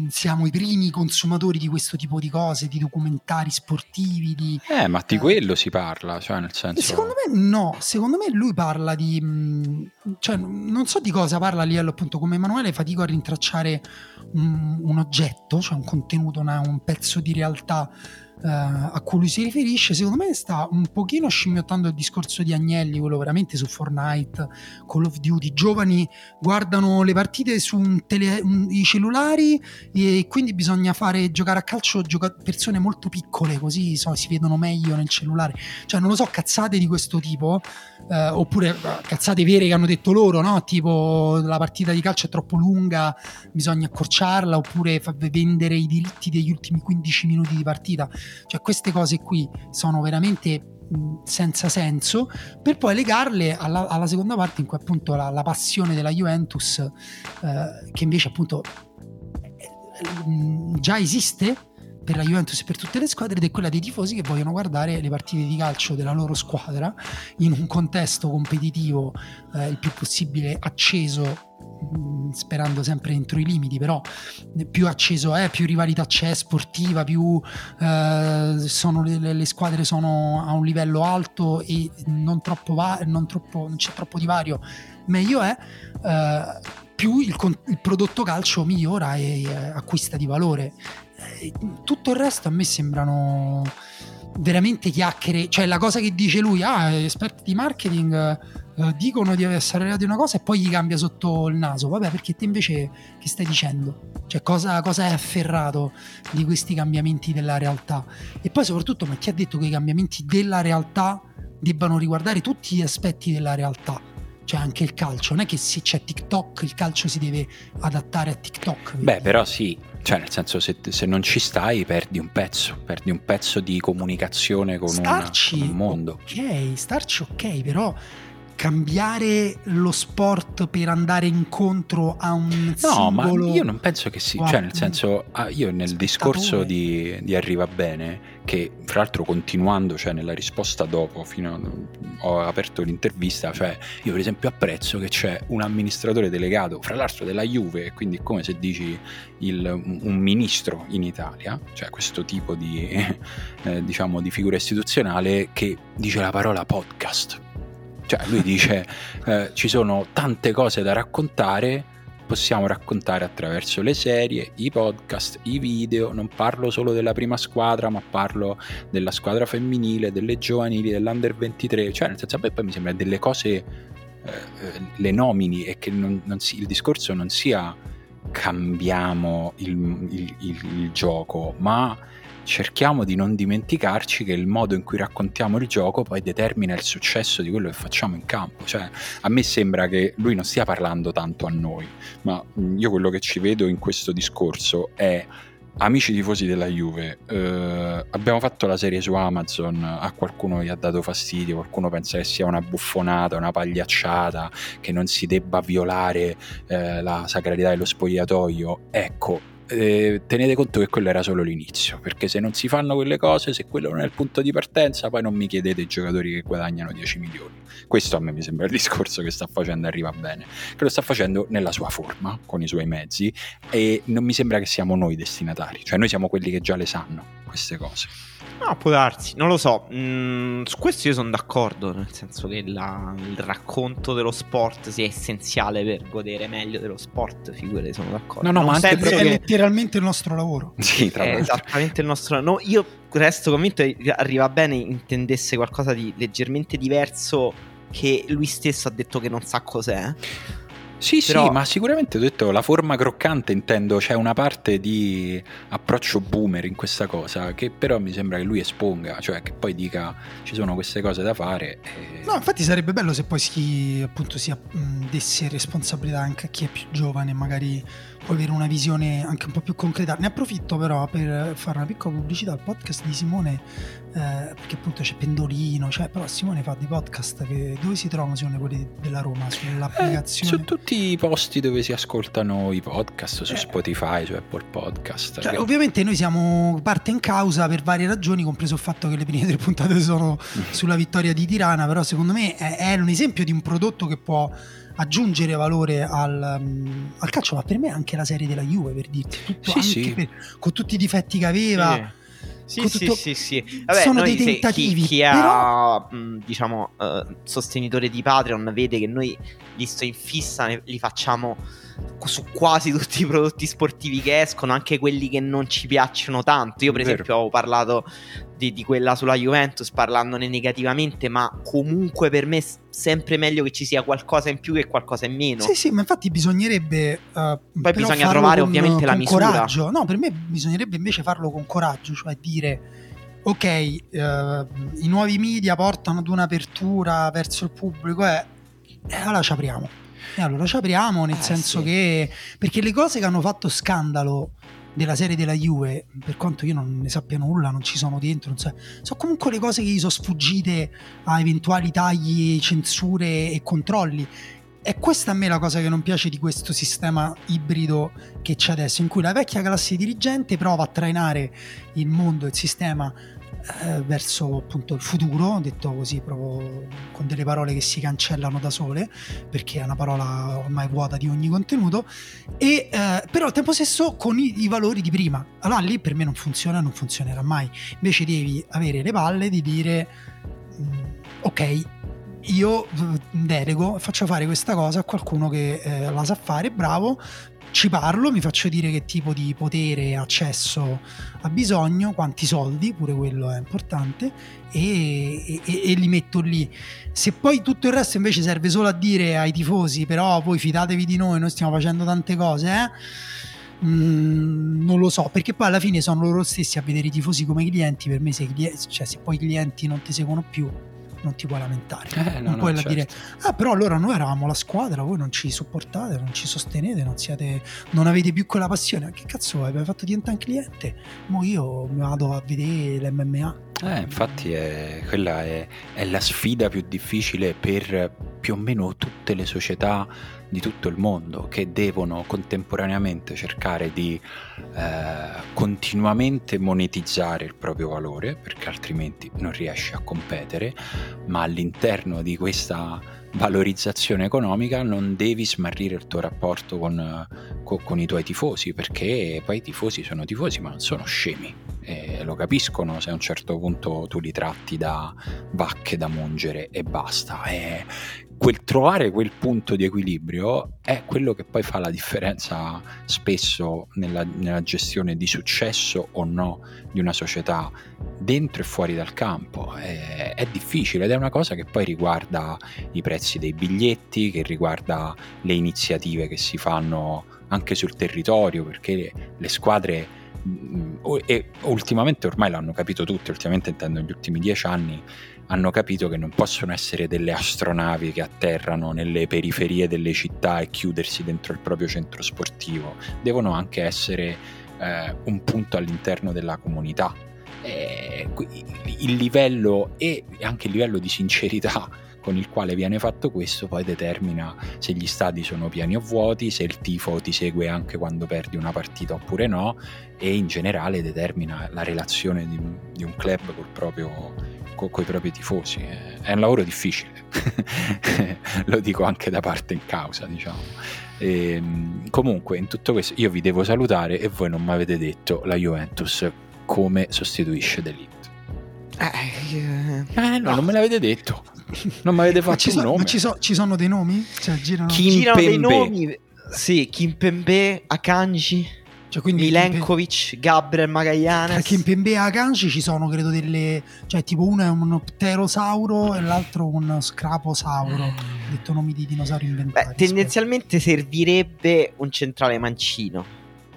siamo i primi consumatori di questo tipo di cose, di documentari sportivi, di, Eh, ma di Eh. quello si parla, cioè nel senso... Secondo me no, secondo me lui parla di... mh, cioè non so di cosa parla a livello appunto come Emanuele, fatico a rintracciare un, un oggetto, cioè un contenuto, una- un pezzo di realtà eh, a cui si riferisce, secondo me sta un pochino scimmiottando il discorso di Agnelli, quello veramente su Fortnite, Call of Duty, giovani guardano le partite su un tele- un- i cellulari e quindi bisogna fare giocare a calcio gioca- persone molto piccole, così so, si vedono meglio nel cellulare. Cioè non lo so, cazzate di questo tipo, eh, oppure eh, cazzate vere che hanno detto loro, no? Tipo la partita di calcio è troppo lunga, bisogna accorciarla, oppure vendere i diritti degli ultimi 15 minuti di partita. Cioè queste cose qui sono veramente senza senso, per poi legarle alla, alla seconda parte in cui appunto la, la passione della Juventus, eh, che invece appunto eh, già esiste per la Juventus e per tutte le squadre ed è quella dei tifosi che vogliono guardare le partite di calcio della loro squadra in un contesto competitivo eh, il più possibile acceso mm, sperando sempre entro i limiti però più acceso è più rivalità c'è sportiva più eh, sono le, le, squadre sono a un livello alto e non, troppo va- non, troppo, non c'è troppo divario. Meglio è eh, più il, il, prodotto calcio migliora e eh, acquista di valore tutto il resto a me sembrano veramente chiacchiere. Cioè, la cosa che dice lui, ah, esperti di marketing eh, dicono di essere arrivati una cosa e poi gli cambia sotto il naso. Vabbè, perché te invece che stai dicendo? Cioè, cosa, cosa è afferrato di questi cambiamenti della realtà? E poi, soprattutto, ma chi ha detto che i cambiamenti della realtà debbano riguardare tutti gli aspetti della realtà? Cioè anche il calcio, non è che se c'è TikTok il calcio si deve adattare a TikTok. Beh, però sì, cioè, nel senso, se, se, non ci stai, perdi un pezzo, perdi un pezzo di comunicazione con, starci, una, con un mondo. Ok, starci ok, però cambiare lo sport per andare incontro a un no, ma io non penso che sia, cioè nel senso, ah, io nel discorso di, di, Arriva Bene, che fra l'altro continuando, cioè nella risposta dopo, fino a, ho aperto l'intervista, cioè io per esempio apprezzo che c'è un amministratore delegato, fra l'altro della Juve, quindi è come se dici il, un ministro in Italia, cioè questo tipo di, eh, diciamo, di figura istituzionale che dice la parola podcast cioè, lui dice: eh, ci sono tante cose da raccontare, possiamo raccontare attraverso le serie, i podcast, i video. Non parlo solo della prima squadra, ma parlo della squadra femminile, delle giovanili, dell'under 23. Cioè, nel senso, a me poi mi sembra delle cose eh, le nomini e che non, non si, il discorso non sia cambiamo il, il, il, il gioco, ma cerchiamo di non dimenticarci che il modo in cui raccontiamo il gioco poi determina il successo di quello che facciamo in campo. Cioè, a me sembra che lui non stia parlando tanto a noi, ma io quello che ci vedo in questo discorso è amici tifosi della Juve, eh, abbiamo fatto la serie su Amazon, a qualcuno gli ha dato fastidio, qualcuno pensa che sia una buffonata, una pagliacciata, che non si debba violare eh, la sacralità dello spogliatoio. Ecco, eh, tenete conto che quello era solo l'inizio, perché se non si fanno quelle cose, se quello non è il punto di partenza, poi non mi chiedete i giocatori che guadagnano 10 milioni. Questo a me mi sembra il discorso che sta facendo Arriva Bene, che lo sta facendo nella sua forma, con i suoi mezzi, e non mi sembra che siamo noi destinatari, cioè noi siamo quelli che già le sanno queste cose. No, può darsi, non lo so. Mm, su questo io sono d'accordo, nel senso che la, il racconto dello sport sia essenziale per godere meglio dello sport, figure, sono d'accordo. No, no, non ma anche è che... letteralmente il nostro lavoro. Sì, tra l'altro. È esattamente il nostro lavoro. No, io resto convinto che arriva bene intendesse qualcosa di leggermente diverso che lui stesso ha detto che non sa cos'è. Sì, Però... sì, ma sicuramente ho detto la forma croccante intendo, c'è una parte di approccio boomer in questa cosa che però mi sembra che lui esponga, cioè che poi dica ci sono queste cose da fare. E... No, infatti sarebbe bello se poi si appunto si desse responsabilità anche a chi è più giovane, magari può avere una visione anche un po' più concreta. Ne approfitto però per fare una piccola pubblicità al podcast di Simone, eh, perché appunto c'è Pendolino, cioè, però Simone fa dei podcast che dove si trovano Simone quelli della Roma? Sull'applicazione? Eh, su tutti i posti dove si ascoltano i podcast, su eh. Spotify, su Apple Podcast. Cioè, ovviamente noi siamo parte in causa per varie ragioni, compreso il fatto che le prime tre puntate sono sulla vittoria di Tirana, però secondo me è, è un esempio di un prodotto che può aggiungere valore al, um, al, calcio, ma per me anche la serie della Juve, per dirti, tutto, sì, sì. Per, con tutti i difetti che aveva. Sì. Sì, tutto... sì, sì, sì. Vabbè, sono dei tentativi. Chi, chi però... è, diciamo, uh, sostenitore di Patreon vede che noi li sto in fissa, li facciamo su quasi tutti i prodotti sportivi che escono, anche quelli che non ci piacciono tanto. Io, per Vero. esempio, ho parlato di, di, quella sulla Juventus parlandone negativamente, ma comunque per me è sempre meglio che ci sia qualcosa in più che qualcosa in meno. Sì, sì, ma infatti bisognerebbe. Uh, Poi bisogna trovare con, ovviamente con la misura. Coraggio. No, per me bisognerebbe invece farlo con coraggio, cioè dire. Ok, uh, i nuovi media portano ad un'apertura verso il pubblico, eh, e allora ci apriamo e allora ci apriamo, nel eh, senso sì. che... Perché le cose che hanno fatto scandalo della serie della Juve, per quanto io non ne sappia nulla, non ci sono dentro, so, sono comunque le cose che gli sono sfuggite a eventuali tagli, censure e controlli. è questa a me la cosa che non piace di questo sistema ibrido che c'è adesso, in cui la vecchia classe dirigente prova a trainare il mondo, il sistema eh, verso appunto il futuro, detto così proprio con delle parole che si cancellano da sole, perché è una parola ormai vuota di ogni contenuto, e eh, però al tempo stesso con i, i, valori di prima. Allora lì per me non funziona, non funzionerà mai. Invece devi avere le palle di dire mm, ok, io delego, faccio fare questa cosa a qualcuno che eh, la sa fare, bravo, ci parlo, mi faccio dire che tipo di potere accesso ha bisogno, quanti soldi, pure quello è importante, e, e, e, li metto lì. Se poi tutto il resto invece serve solo a dire ai tifosi, però voi fidatevi di noi, noi stiamo facendo tante cose, eh? mm, non lo so, perché poi alla fine sono loro stessi a vedere i tifosi come clienti. Per me, se, cioè, se poi i clienti non ti seguono più, non ti puoi lamentare. Eh, no, non puoi no, certo. dire, ah, però allora noi eravamo la squadra, voi non ci supportate, non ci sostenete, non, siete, non avete più quella passione. Che cazzo? Avete fatto diventare un cliente? Mo io mi vado a vedere l'MMA. Eh, infatti è, quella è, è la sfida più difficile per più o meno tutte le società di tutto il mondo che devono contemporaneamente cercare di eh, continuamente monetizzare il proprio valore perché altrimenti non riesci a competere, ma all'interno di questa valorizzazione economica non devi smarrire il tuo rapporto con, con, con, i tuoi tifosi perché poi i tifosi sono tifosi ma non sono scemi. E lo capiscono se a un certo punto tu li tratti da vacche da mungere e basta. E quel, trovare quel punto di equilibrio è quello che poi fa la differenza spesso nella, nella, gestione di successo o no di una società dentro e fuori dal campo. È, è, difficile ed è una cosa che poi riguarda i prezzi dei biglietti, che riguarda le iniziative che si fanno anche sul territorio, perché le, squadre mm, e ultimamente ormai l'hanno capito tutti, ultimamente intendo negli ultimi dieci anni, hanno capito che non possono essere delle astronavi che atterrano nelle periferie delle città e chiudersi dentro il proprio centro sportivo, devono anche essere eh, un punto all'interno della comunità. Eh, il livello e anche il livello di sincerità con il quale viene fatto questo poi determina se gli stadi sono pieni o vuoti, se il tifo ti segue anche quando perdi una partita oppure no e in generale determina la relazione di, di un club col proprio, con i propri tifosi. È un lavoro difficile, lo dico anche da parte in causa, diciamo. E, ehm, comunque, in tutto questo, io vi devo salutare e voi non mi avete detto la Juventus come sostituisce Delete. Eh, eh, no, no, non me l'avete detto. Non mi avete fatto un so, nome. Ci, so, ci, sono dei nomi? Cioè, girano, girano dei nomi. Sì, Kimpembe, Akanji. Cioè, quindi Milenkovic, Kim... Gabriel Magallanes. Perché in Pembe e Akanji ci sono, credo, delle. Cioè, tipo uno è un pterosauro e l'altro un scraposauro. Mm. Detto nomi di dinosauri inventati. Beh, tendenzialmente servirebbe un centrale mancino.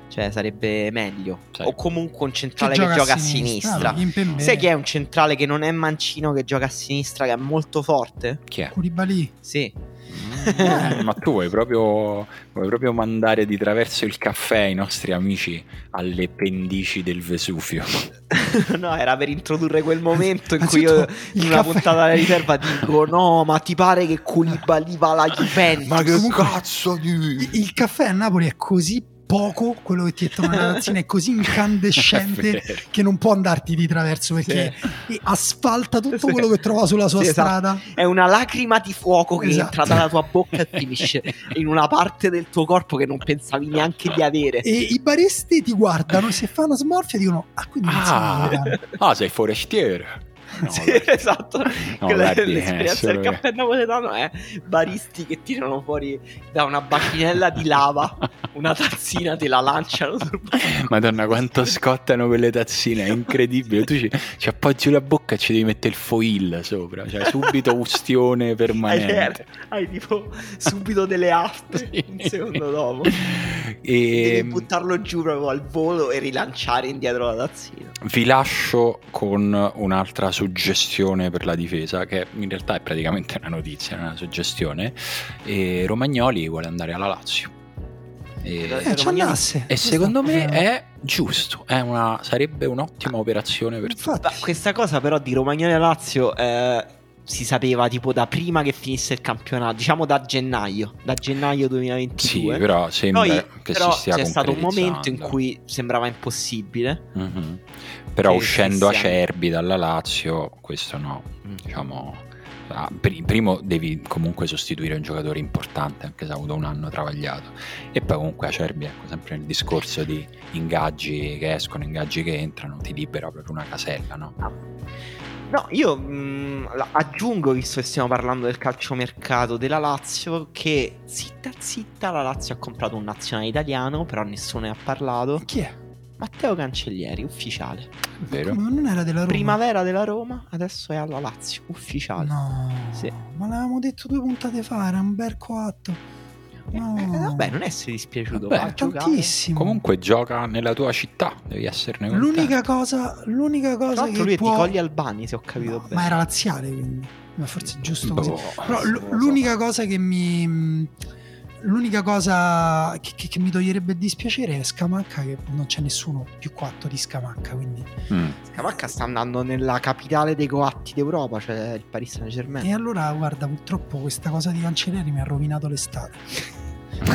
Cioè, sarebbe meglio. Sì. O comunque un centrale che, che gioca, a sinistra. A sinistra. Sai chi è un centrale che non è mancino, che gioca a sinistra, che è molto forte? Chi è? Koulibaly. Sì. Mm, ma tu vuoi proprio, vuoi proprio, mandare di traverso il caffè ai nostri amici alle pendici del Vesuvio? no, era per introdurre quel momento in cui io in una caffè... puntata della riserva dico no, ma ti pare che Koulibaly va alla Juventus? Ma che cazzo di... Il caffè a Napoli è così poco quello che ti è una tazzina è così incandescente è che non può andarti di traverso perché sì. asfalta tutto quello che trova sulla sua sì, esatto. strada. Esatto. È una lacrima di fuoco che esatto. entra dalla tua bocca e finisce in una parte del tuo corpo che non pensavi neanche di avere. E i baristi ti guardano, se fanno smorfia dicono ah quindi ah, ah sei forestiere. Sì, esatto. No, guardi, l'esperienza del caffè napoletano è baristi che tirano fuori da una bacinella di lava una tazzina, te la lanciano. Madonna, quanto scottano quelle tazzine, è incredibile. Tu ci, ci appoggi la bocca e ci devi mettere il foil sopra, cioè subito ustione permanente. Hai, hai tipo subito delle afte sì. un secondo dopo. E... Devi buttarlo giù proprio al volo e rilanciare indietro la tazzina. Vi lascio con un'altra suggestione per la difesa, che in realtà è praticamente una notizia, una suggestione. E Romagnoli vuole andare alla Lazio. E, eh, Romagnoli... e secondo me è giusto, è una, sarebbe un'ottima operazione per tutti. Questa cosa però di Romagnoli a Lazio... Eh si sapeva tipo da prima che finisse il campionato, diciamo da gennaio, da gennaio 2022. Sì, però sembra Poi, che però si stia c'è stato un momento in cui sembrava impossibile. Mhm. Però uscendo Cristiano- acerbi dalla Lazio, questo no, Mm. diciamo, ah, pri- primo devi comunque sostituire un giocatore importante, anche se ha avuto un anno travagliato, e poi comunque acerbi, ecco, sempre nel discorso di ingaggi che escono, ingaggi che entrano, ti libera proprio una casella, no? No, io mh, la- aggiungo, visto che stiamo parlando del calciomercato della Lazio, che zitta zitta la Lazio ha comprato un nazionale italiano, però nessuno ne ha parlato. Chi è? Matteo Cancellieri, ufficiale. Vero? Come non era della Roma? Primavera della Roma, adesso è alla Lazio, ufficiale. No, Sì. ma l'avevamo detto due puntate fa, era un bel coatto. No. Eh, vabbè, non essere dispiaciuto, Vabbè. Tantissimo. Comunque gioca nella tua città, devi esserne contento. l'unica cosa, l'unica Tra cosa l'altro che lui può... è di Colli Albani, se ho capito No, bene. ma era laziale, quindi. Ma forse è giusto così. Boh. Però non l- l'unica cosa che mi. L'unica cosa che, che- che mi toglierebbe il dispiacere è Scamacca, che non c'è nessuno più coatto di Scamacca, quindi. Mm. Scamacca sta andando nella capitale dei coatti d'Europa, cioè il Paris Saint Germain. E allora, guarda, purtroppo questa cosa di Cancellieri mi ha rovinato l'estate.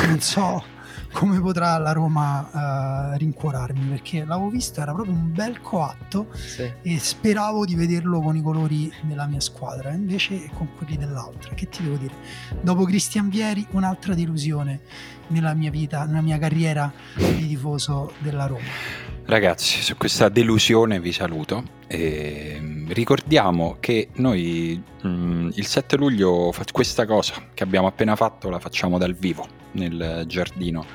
non so come potrà la Roma eh, rincuorarmi, perché l'avevo visto, era proprio un bel coatto Sì. e speravo di vederlo con i colori della mia squadra, invece con quelli dell'altra. Che ti devo dire? Dopo Cristian Vieri, un'altra delusione nella mia vita, nella mia carriera di tifoso della Roma. Ragazzi, su questa delusione vi saluto. E mm, ricordiamo che noi mm, il 7 luglio fa- questa cosa che abbiamo appena fatto la facciamo dal vivo nel giardino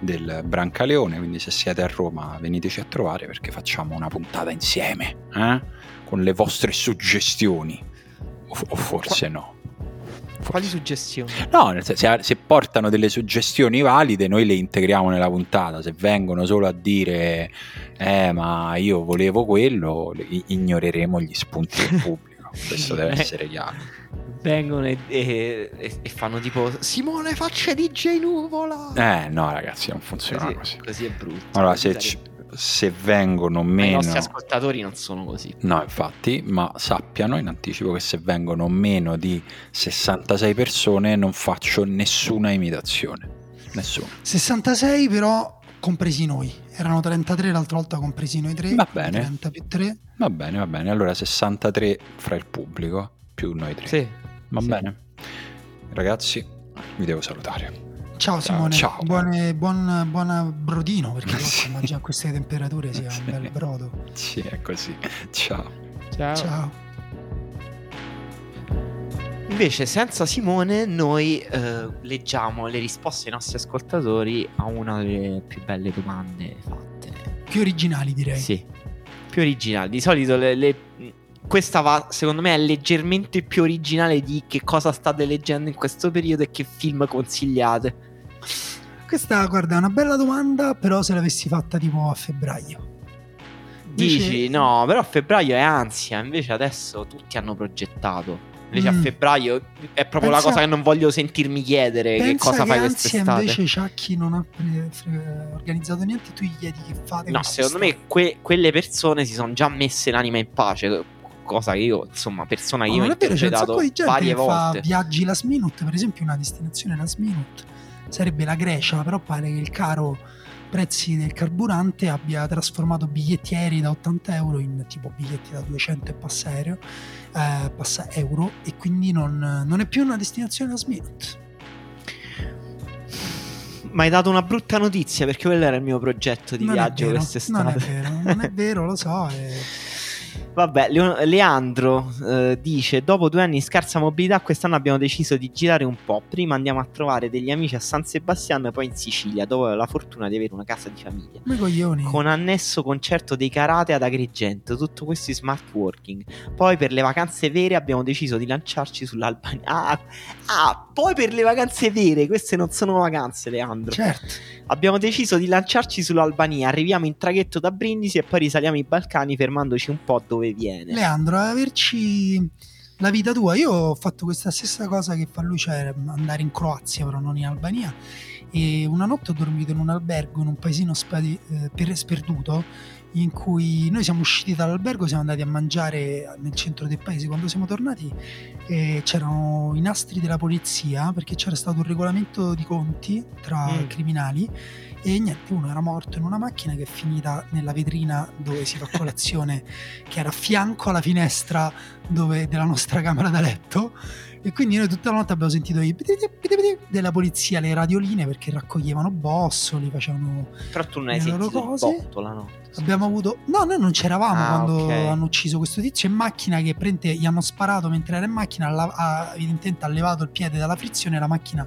del Brancaleone. Quindi, se siete a Roma, veniteci a trovare perché facciamo una puntata insieme eh? con le vostre suggestioni. O, o forse no. Quali suggestioni? No, se, se portano delle suggestioni valide, noi le integriamo nella puntata. Se vengono solo a dire, eh, ma io volevo quello, ignoreremo gli spunti del pubblico. Questo deve essere chiaro. Vengono e, e- e- fanno tipo Simone faccia DJ Nuvola. Eh, no, ragazzi, non funziona così, così. così è brutto. Allora, se, sarebbe- se vengono Ma I meno. nostri ascoltatori non sono così. No, infatti, ma sappiano in anticipo che se vengono meno di 66 persone non faccio nessuna imitazione. Nessuna. 66 però compresi noi, erano 33 l'altra volta compresi noi tre. Va bene. 30 più 3. Va bene, va bene. Allora 63 fra il pubblico più noi tre. Sì. Va sì. bene. Ragazzi, vi devo salutare. Ciao Simone, ciao. Buone- buon, buona brodino perché Sì. immagino a queste temperature sia Sì. un bel brodo. Sì, è così. Ciao. Ciao. Ciao. Invece, senza Simone, noi eh, leggiamo le risposte ai nostri ascoltatori a una delle più belle domande fatte. Più originali direi. Sì, più originali. Di solito le- le- questa va, secondo me, è leggermente più originale di che cosa state leggendo in questo periodo e che film consigliate. Questa, guarda, è una bella domanda, però se l'avessi fatta tipo a febbraio. Invece- Dici, no, però a febbraio è ansia, invece adesso tutti hanno progettato. Invece a Mm. febbraio è proprio la Pensa- cosa che non voglio sentirmi chiedere che cosa che fai quest'estate. invece Ciacchi non ha pre- fre- organizzato niente, tu gli chiedi che fate No, secondo me que- quelle persone si sono già messe l'anima in pace. Cosa che io, insomma, persona che io ho non è vero, c'è un interpretato sacco di gente varie volte. viaggi last minute, per esempio una destinazione last minute sarebbe la Grecia, però pare che il caro prezzi del carburante abbia trasformato biglietti aerei da 80 euro in tipo biglietti da 200 e passa aereo, eh, passa euro e quindi non, non è più una destinazione last minute. Ma hai dato una brutta notizia perché quello era il mio progetto di non viaggio è vero, quest'estate. non è vero, non è vero, lo so. e- Vabbè, Leandro eh, dice: Dopo due anni di scarsa mobilità, quest'anno abbiamo deciso di girare un po'. Prima andiamo a trovare degli amici a San Sebastiano e poi in Sicilia, dove ho la fortuna di avere una casa di famiglia. I coglioni. Con annesso concerto dei karate ad Agrigento, tutto questo in smart working. Poi per le vacanze vere abbiamo deciso di lanciarci sull'Albania. Ah, ah, poi per le vacanze vere, queste non sono vacanze, Leandro. Certo. Abbiamo deciso di lanciarci sull'Albania, arriviamo in traghetto da Brindisi e poi risaliamo i Balcani fermandoci un po' dove viene. Leandro, averci la vita tua, io ho fatto questa stessa cosa che fa lui, cioè andare in Croazia, però non in Albania. e una notte ho dormito in un albergo in un paesino spadi- eh, per- sperduto in cui noi siamo usciti dall'albergo, siamo andati a mangiare nel centro del paese. Quando siamo tornati eh, c'erano i nastri della polizia perché c'era stato un regolamento di conti tra Mm. criminali e niente, uno era morto in una macchina che è finita nella vetrina dove si fa colazione, che era a fianco alla finestra dove- della nostra camera da letto. E quindi noi tutta la notte abbiamo sentito i della polizia, le radioline perché raccoglievano bossoli, facevano Però tu non hai Le loro sentito cose? botto la notte. Abbiamo avuto. No, noi non c'eravamo Ah, quando ok. hanno ucciso questo tizio in macchina che prende, gli hanno sparato mentre era in macchina, ha, evidentemente ha levato il piede dalla frizione e la macchina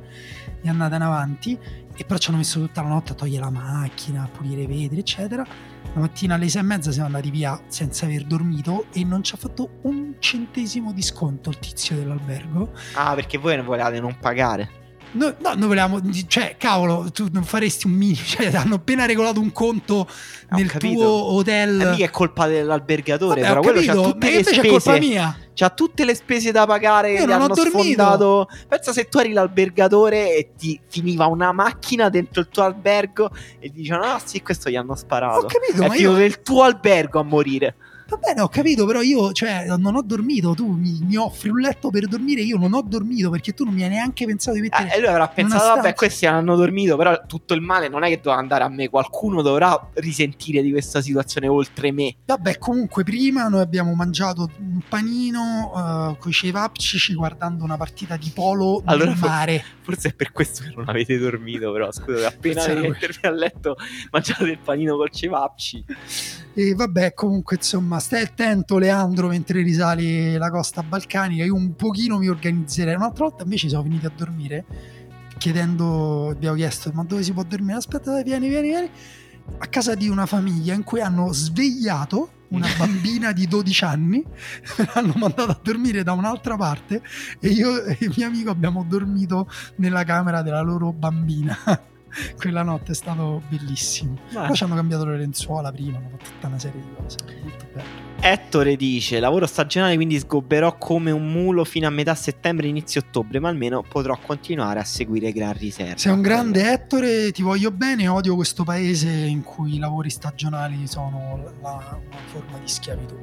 è andata in avanti. E però ci hanno messo tutta la notte a togliere la macchina, a pulire i vetri, eccetera. La mattina alle sei e mezza siamo andati via senza aver dormito e non ci ha fatto un centesimo di sconto il tizio dell'albergo. Ah, perché voi volevate non pagare. No, no, noi volevamo, cioè, cavolo, tu non faresti un minimo, cioè, hanno appena regolato un conto Ah, nel tuo hotel. E mica è colpa dell'albergatore, Vabbè, però quello c'ha capito, tutte ma le invece spese. è colpa mia. C'ha tutte le spese da pagare. Io non ho hanno dormito. sfondato. Pensa se tu eri l'albergatore e ti finiva una macchina dentro il tuo albergo e dicevano: Ah, sì, questo gli hanno sparato. Ho capito, è ma io nel tuo albergo a morire. Va bene, ho capito, però io cioè, non ho dormito. Tu mi, mi offri un letto per dormire, io non ho dormito perché tu non mi hai neanche pensato di mettere. Eh, e lui avrà pensato: Vabbè, questi hanno dormito, però tutto il male non è che doveva andare a me. Qualcuno dovrà risentire di questa situazione oltre me. Vabbè, comunque, prima noi abbiamo mangiato un panino uh, con i cevapcici guardando una partita di polo Allora, mare. Forse è per questo che non avete dormito, però scusate, appena mettermi a letto mangiate il panino col cevapci. E vabbè, comunque, insomma, stai attento, Leandro, mentre risali la costa balcanica. Io un pochino mi organizzerei. Un'altra volta invece siamo venuti a dormire chiedendo, abbiamo chiesto, ma dove si può dormire? Aspetta, dai, vieni, vieni, vieni. A casa di una famiglia in cui hanno svegliato una bambina di 12 anni, l'hanno mandata a dormire da un'altra parte e io e il mio amico abbiamo dormito nella camera della loro bambina. Quella notte è stato bellissimo. Poi ci hanno cambiato le lenzuola prima, hanno fatto tutta una serie di cose. Molto bello. Ettore dice: Lavoro stagionale, quindi sgobberò come un mulo fino a metà settembre, inizio ottobre, ma almeno potrò continuare a seguire gran riserva. Sei un grande Ettore, ti voglio bene, odio questo paese in cui i lavori stagionali sono la- una forma di schiavitù.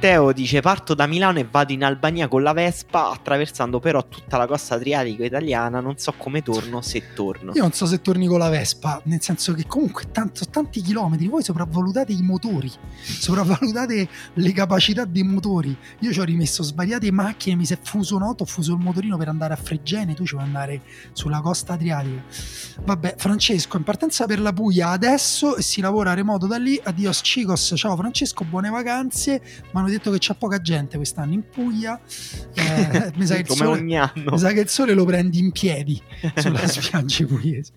Teo dice: Parto da Milano e vado in Albania con la Vespa, attraversando però tutta la costa adriatica italiana. Non so come torno, se torno. Io non so se torni con la Vespa, nel senso che comunque tanto, tanti chilometri, voi sopravvalutate i motori, sopravvalutate le capacità dei motori. Io ci ho rimesso svariate macchine, mi si è fuso un'auto, ho fuso il motorino per andare a Fregene, tu ci vuoi andare sulla costa adriatica. Vabbè, Francesco, in partenza per la Puglia adesso e si lavora a remoto da lì. Adios chicos, ciao Francesco, buone vacanze. Mi hanno detto che c'è poca gente quest'anno in Puglia. Eh, mi sa che il come sole- ogni anno. mi sa che il sole lo prendi in piedi sulle spiagge pugliesi.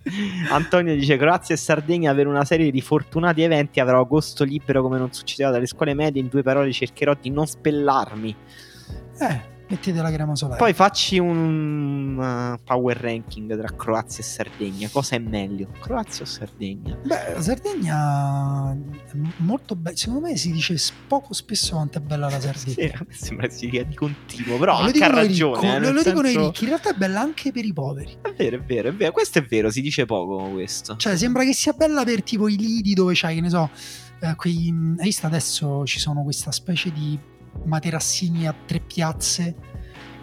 Antonio dice: Croazia e Sardegna per una serie di fortunati eventi avrò agosto libero come non succedeva dalle scuole medie. In due parole cercherò di non spellarmi. Eh, mettete la crema solare. Poi facci un uh, power ranking tra Croazia e Sardegna. Cosa è meglio? Croazia o Sardegna? Beh, la Sardegna è molto bella. Secondo me si dice poco spesso quanto è bella la Sardegna. Sì, sembra che si dia di continuo, però Lo anche ha ragione. ricco- eh, lo, lo dicono i senso- ricchi, in realtà è bella anche per i poveri. È vero, è vero, è vero. Questo è vero, si dice poco questo. Cioè, sembra che sia bella per tipo i lidi dove c'hai, che ne so, eh, quei. Hai visto adesso ci sono questa specie di materassini a tre piazze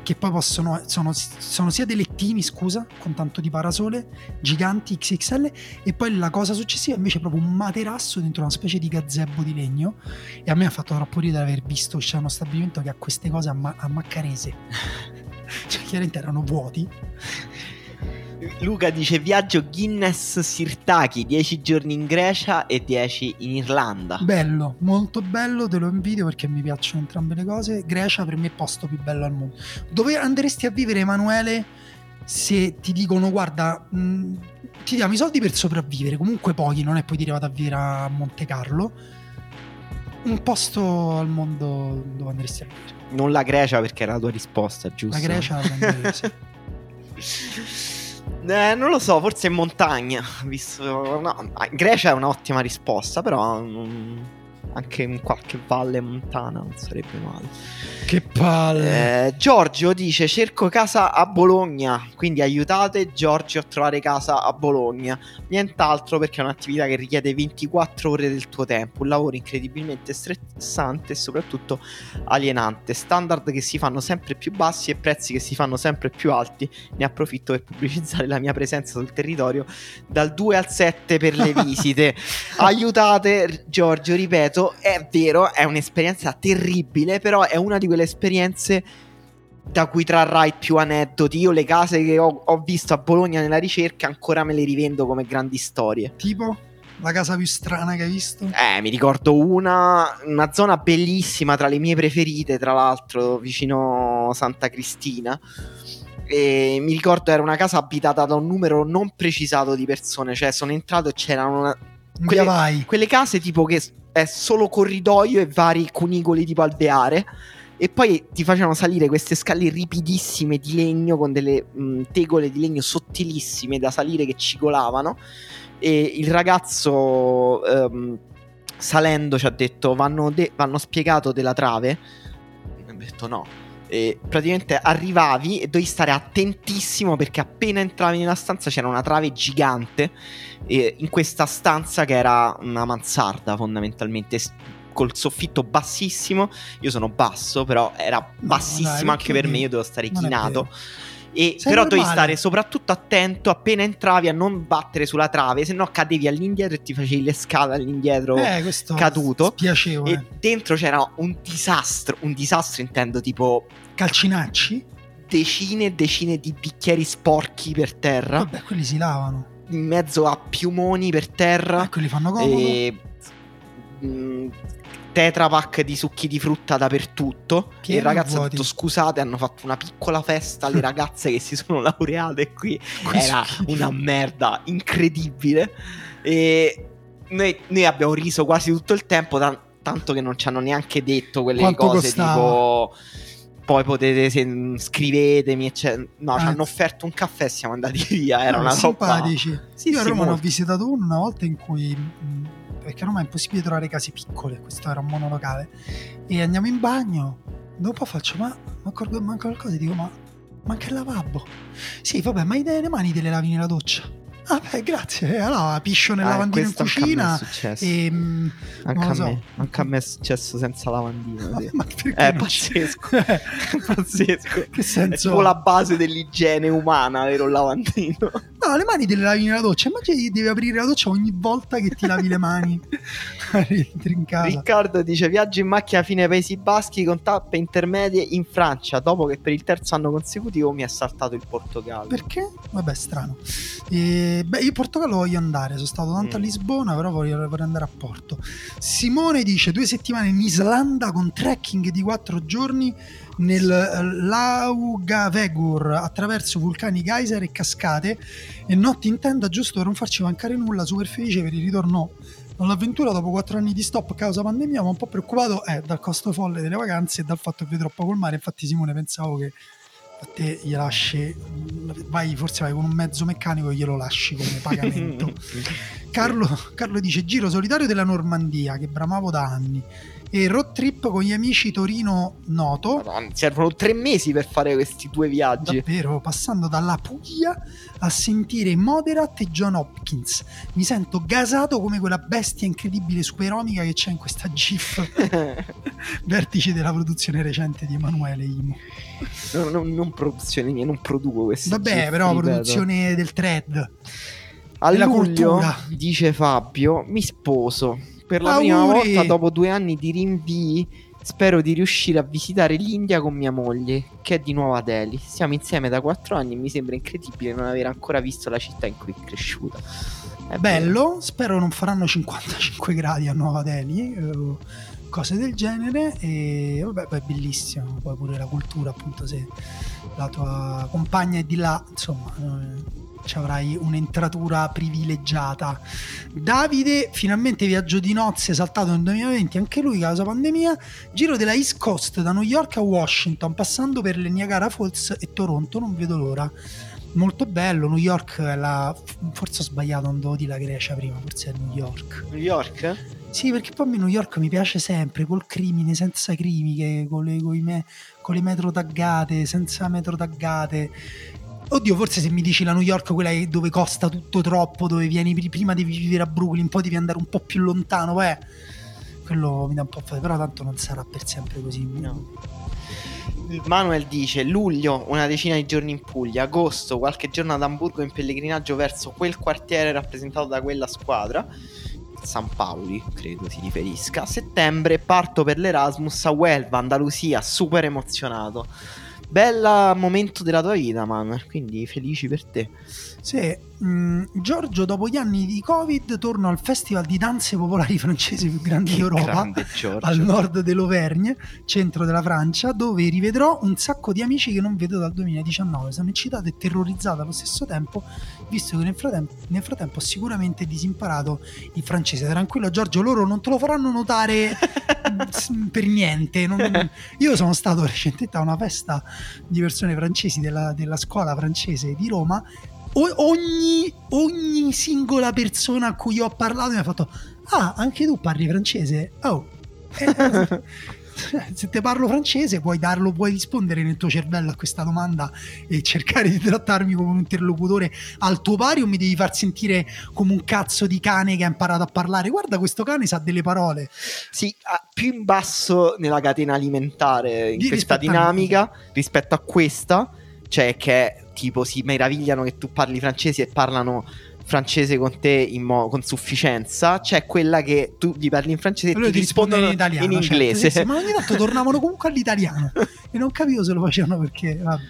che poi possono. Sono, sono sia dei lettini, scusa, con tanto di parasole, giganti XXL, e poi la cosa successiva invece è proprio un materasso dentro una specie di gazebo di legno. E a me ha fatto troppo ridere aver visto c'è uno stabilimento che ha queste cose a, ma- a Maccarese. cioè, chiaramente erano vuoti. Luca dice viaggio Guinness Sirtaki, 10 giorni in Grecia e 10 in Irlanda. Bello, molto bello, te lo invidio perché mi piacciono entrambe le cose. Grecia per me è il posto più bello al mondo. Dove andresti a vivere, Emanuele, se ti dicono guarda, mh, ti diamo i soldi per sopravvivere, comunque pochi, non è puoi dire vado a vivere a Monte Carlo. Un posto al mondo dove andresti a vivere. Non la Grecia perché era la tua risposta, giusto? La Grecia la prenderei, sì. Eh, non lo so, forse in montagna. Visto... No, Grecia è un'ottima risposta, però. mm, anche in qualche valle montana, non sarebbe male. Che palle. Eh, Giorgio dice cerco casa a Bologna, quindi aiutate Giorgio a trovare casa a Bologna. Nient'altro perché è un'attività che richiede 24 ore del tuo tempo, un lavoro incredibilmente stressante e soprattutto alienante. Standard che si fanno sempre più bassi e prezzi che si fanno sempre più alti. Ne approfitto per pubblicizzare la mia presenza sul territorio dal 2 al 7 per le visite. aiutate Giorgio, ripeto, è vero, è un'esperienza terribile, però è una di quelle esperienze da cui trarrai più aneddoti. Io le case che ho, ho visto a Bologna nella ricerca ancora me le rivendo come grandi storie. Tipo? La casa più strana che hai visto? Eh, mi ricordo una, una zona bellissima tra le mie preferite, tra l'altro, vicino Santa Cristina. E mi ricordo era una casa abitata da un numero non precisato di persone, cioè sono entrato e c'erano una, quelle- vai. quelle case tipo che è solo corridoio e vari cunicoli tipo alveare. E poi ti facevano salire queste scale ripidissime di legno con delle mh, tegole di legno sottilissime da salire che cigolavano. E il ragazzo ehm, salendo ci ha detto: Vanno, de- vanno spiegato della trave. E ho detto no. E praticamente arrivavi e dovevi stare attentissimo perché appena entravi nella stanza c'era una trave gigante e in questa stanza che era una mansarda fondamentalmente col soffitto bassissimo io sono basso però era bassissimo dai, anche per me io devo stare non chinato. E Sei però normale. stare soprattutto attento appena entravi a non battere sulla trave se no cadevi all'indietro e ti facevi le scale all'indietro Eh, caduto. Spiacevole. e dentro c'era un disastro un disastro intendo tipo Calcinacci? decine e decine di bicchieri sporchi per terra Vabbè, quelli si lavano. in mezzo a piumoni per terra Eh, quelli fanno comodo. e mh, tetrapack di succhi di frutta dappertutto Pieni e il ragazzo ha vuoti. detto scusate hanno fatto una piccola festa alle ragazze che si sono laureate qui Quei era una merda incredibile e noi, noi abbiamo riso quasi tutto il tempo tan- tanto che non ci hanno neanche detto quelle Quanto cose costava? tipo poi potete se, scrivetemi eccetera. no ci Ah. hanno offerto un caffè e siamo andati via era No, una roba simpatici. Sì, Io a Roma ne ho visitato uno una volta in cui. mh, Perché Roma è impossibile trovare case piccole, questo era un monolocale. E andiamo in bagno. Dopo faccio, ma, ma accorgo- manca qualcosa? Dico, ma manca il lavabo. Sì, vabbè, ma le mani te le lavi nella doccia. Ah, beh, grazie. Allora piscio nel Ah, lavandino in anche cucina. è successo. E. mh, Anche a so. me, anche a me è successo senza lavandino. sì. ma perché È ci- pazzesco. È pazzesco. che È senso? tipo la base dell'igiene umana, avere un lavandino. No, le mani te le lavi nella doccia. Immagini che devi aprire la doccia ogni volta che ti lavi le mani. Riccardo dice: Viaggio in macchina fino ai Paesi Baschi con tappe intermedie in Francia. Dopo che per il terzo anno consecutivo mi ha saltato il Portogallo. Perché? Vabbè, strano. E, beh, io in Portogallo voglio andare. Sono stato tanto a Mm. Lisbona, però voglio, vorrei andare a Porto. Simone dice: due settimane in Islanda con trekking di quattro giorni nel eh, Laugavegur attraverso vulcani geyser e cascate e notti in tenda giusto per non farci mancare nulla. Super felice per il ritorno all'avventura dopo quattro anni di stop causa pandemia, ma un po' preoccupato è dal costo folle delle vacanze e dal fatto che vedrò poco il mare. Infatti, Simone, pensavo che a te gli lasci, vai, forse vai con un mezzo meccanico e glielo lasci come pagamento. Carlo, Carlo dice: Giro solitario della Normandia che bramavo da anni. E road trip con gli amici Torino-Noto. Madonna, servono tre mesi per fare questi due viaggi. Davvero, passando dalla Puglia a sentire Moderat e John Hopkins. Mi sento gasato come quella bestia incredibile superomica che c'è in questa GIF. Vertice della produzione recente di Emanuele Imo. No, no, non produzione mia, non produco questi Vabbè, gif, però ripeto. produzione del thread. A luglio, cultura. dice Fabio, mi sposo. Per la prima volta dopo due anni di rinvii, spero di riuscire a visitare l'India con mia moglie, che è di Nuova Delhi. Siamo insieme da quattro anni e mi sembra incredibile non aver ancora visto la città in cui è cresciuta. È Bello, spero non faranno 55 gradi a Nuova Delhi, eh, cose del genere. E vabbè, è bellissimo. Poi pure la cultura, appunto, se la tua compagna è di là, insomma, eh, ci avrai un'entratura privilegiata. Davide, finalmente viaggio di nozze saltato nel 2020, anche lui causa pandemia. Giro della East Coast da New York a Washington, passando per le Niagara Falls e Toronto. Non vedo l'ora. molto bello. New York è la. Forse ho sbagliato, non devo dire la Grecia prima, forse è New York. New York? Sì, perché poi a me New York mi piace sempre, col crimine, senza crimi, che- con, le, con me- con le metro taggate, senza metro taggate. Oddio, forse se mi dici la New York, quella dove costa tutto troppo, dove vieni pri- prima devi vivere a Brooklyn, poi devi andare un po' più lontano, beh, quello mi dà un po' fastidio, però tanto non sarà per sempre così. No. Manuel dice luglio una decina di giorni in Puglia, agosto qualche giorno ad Amburgo in pellegrinaggio verso quel quartiere rappresentato da quella squadra. San Paoli, credo si riferisca. Settembre parto per l'Erasmus a Huelva, Andalusia, super emozionato. Bella momento della tua vita, Manuel, quindi felici per te. Sì, mm, Giorgio, dopo gli anni di Covid, torno al festival di danze popolari francesi più grande d'Europa. Al nord dell'Auvergne, centro della Francia, dove rivedrò un sacco di amici che non vedo dal 2019. Sono eccitato e terrorizzato allo stesso tempo, visto che nel frattempo, nel frattempo ho sicuramente disimparato il francese. Tranquillo, Giorgio, loro non te lo faranno notare per niente. Non- io sono stato recentemente a una festa di persone francesi della, della scuola francese di Roma. O- ogni, ogni singola persona a cui ho parlato mi ha fatto: Ah, anche tu parli francese? Oh, eh, se te parlo francese puoi darlo, puoi rispondere nel tuo cervello a questa domanda e cercare di trattarmi come un interlocutore al tuo pari o mi devi far sentire come un cazzo di cane che ha imparato a parlare? Guarda, questo cane sa delle parole. Sì, più in basso nella catena alimentare in Di- questa rispetto a- dinamica rispetto a questa, cioè che tipo si meravigliano che tu parli francese e parlano francese con te in mo- con sufficienza, c'è quella che tu gli parli in francese e ti ti rispondono in italiano. in certo, inglese. sì, ma ogni tanto tornavano comunque all'italiano e non capivo se lo facevano perché. vabbè.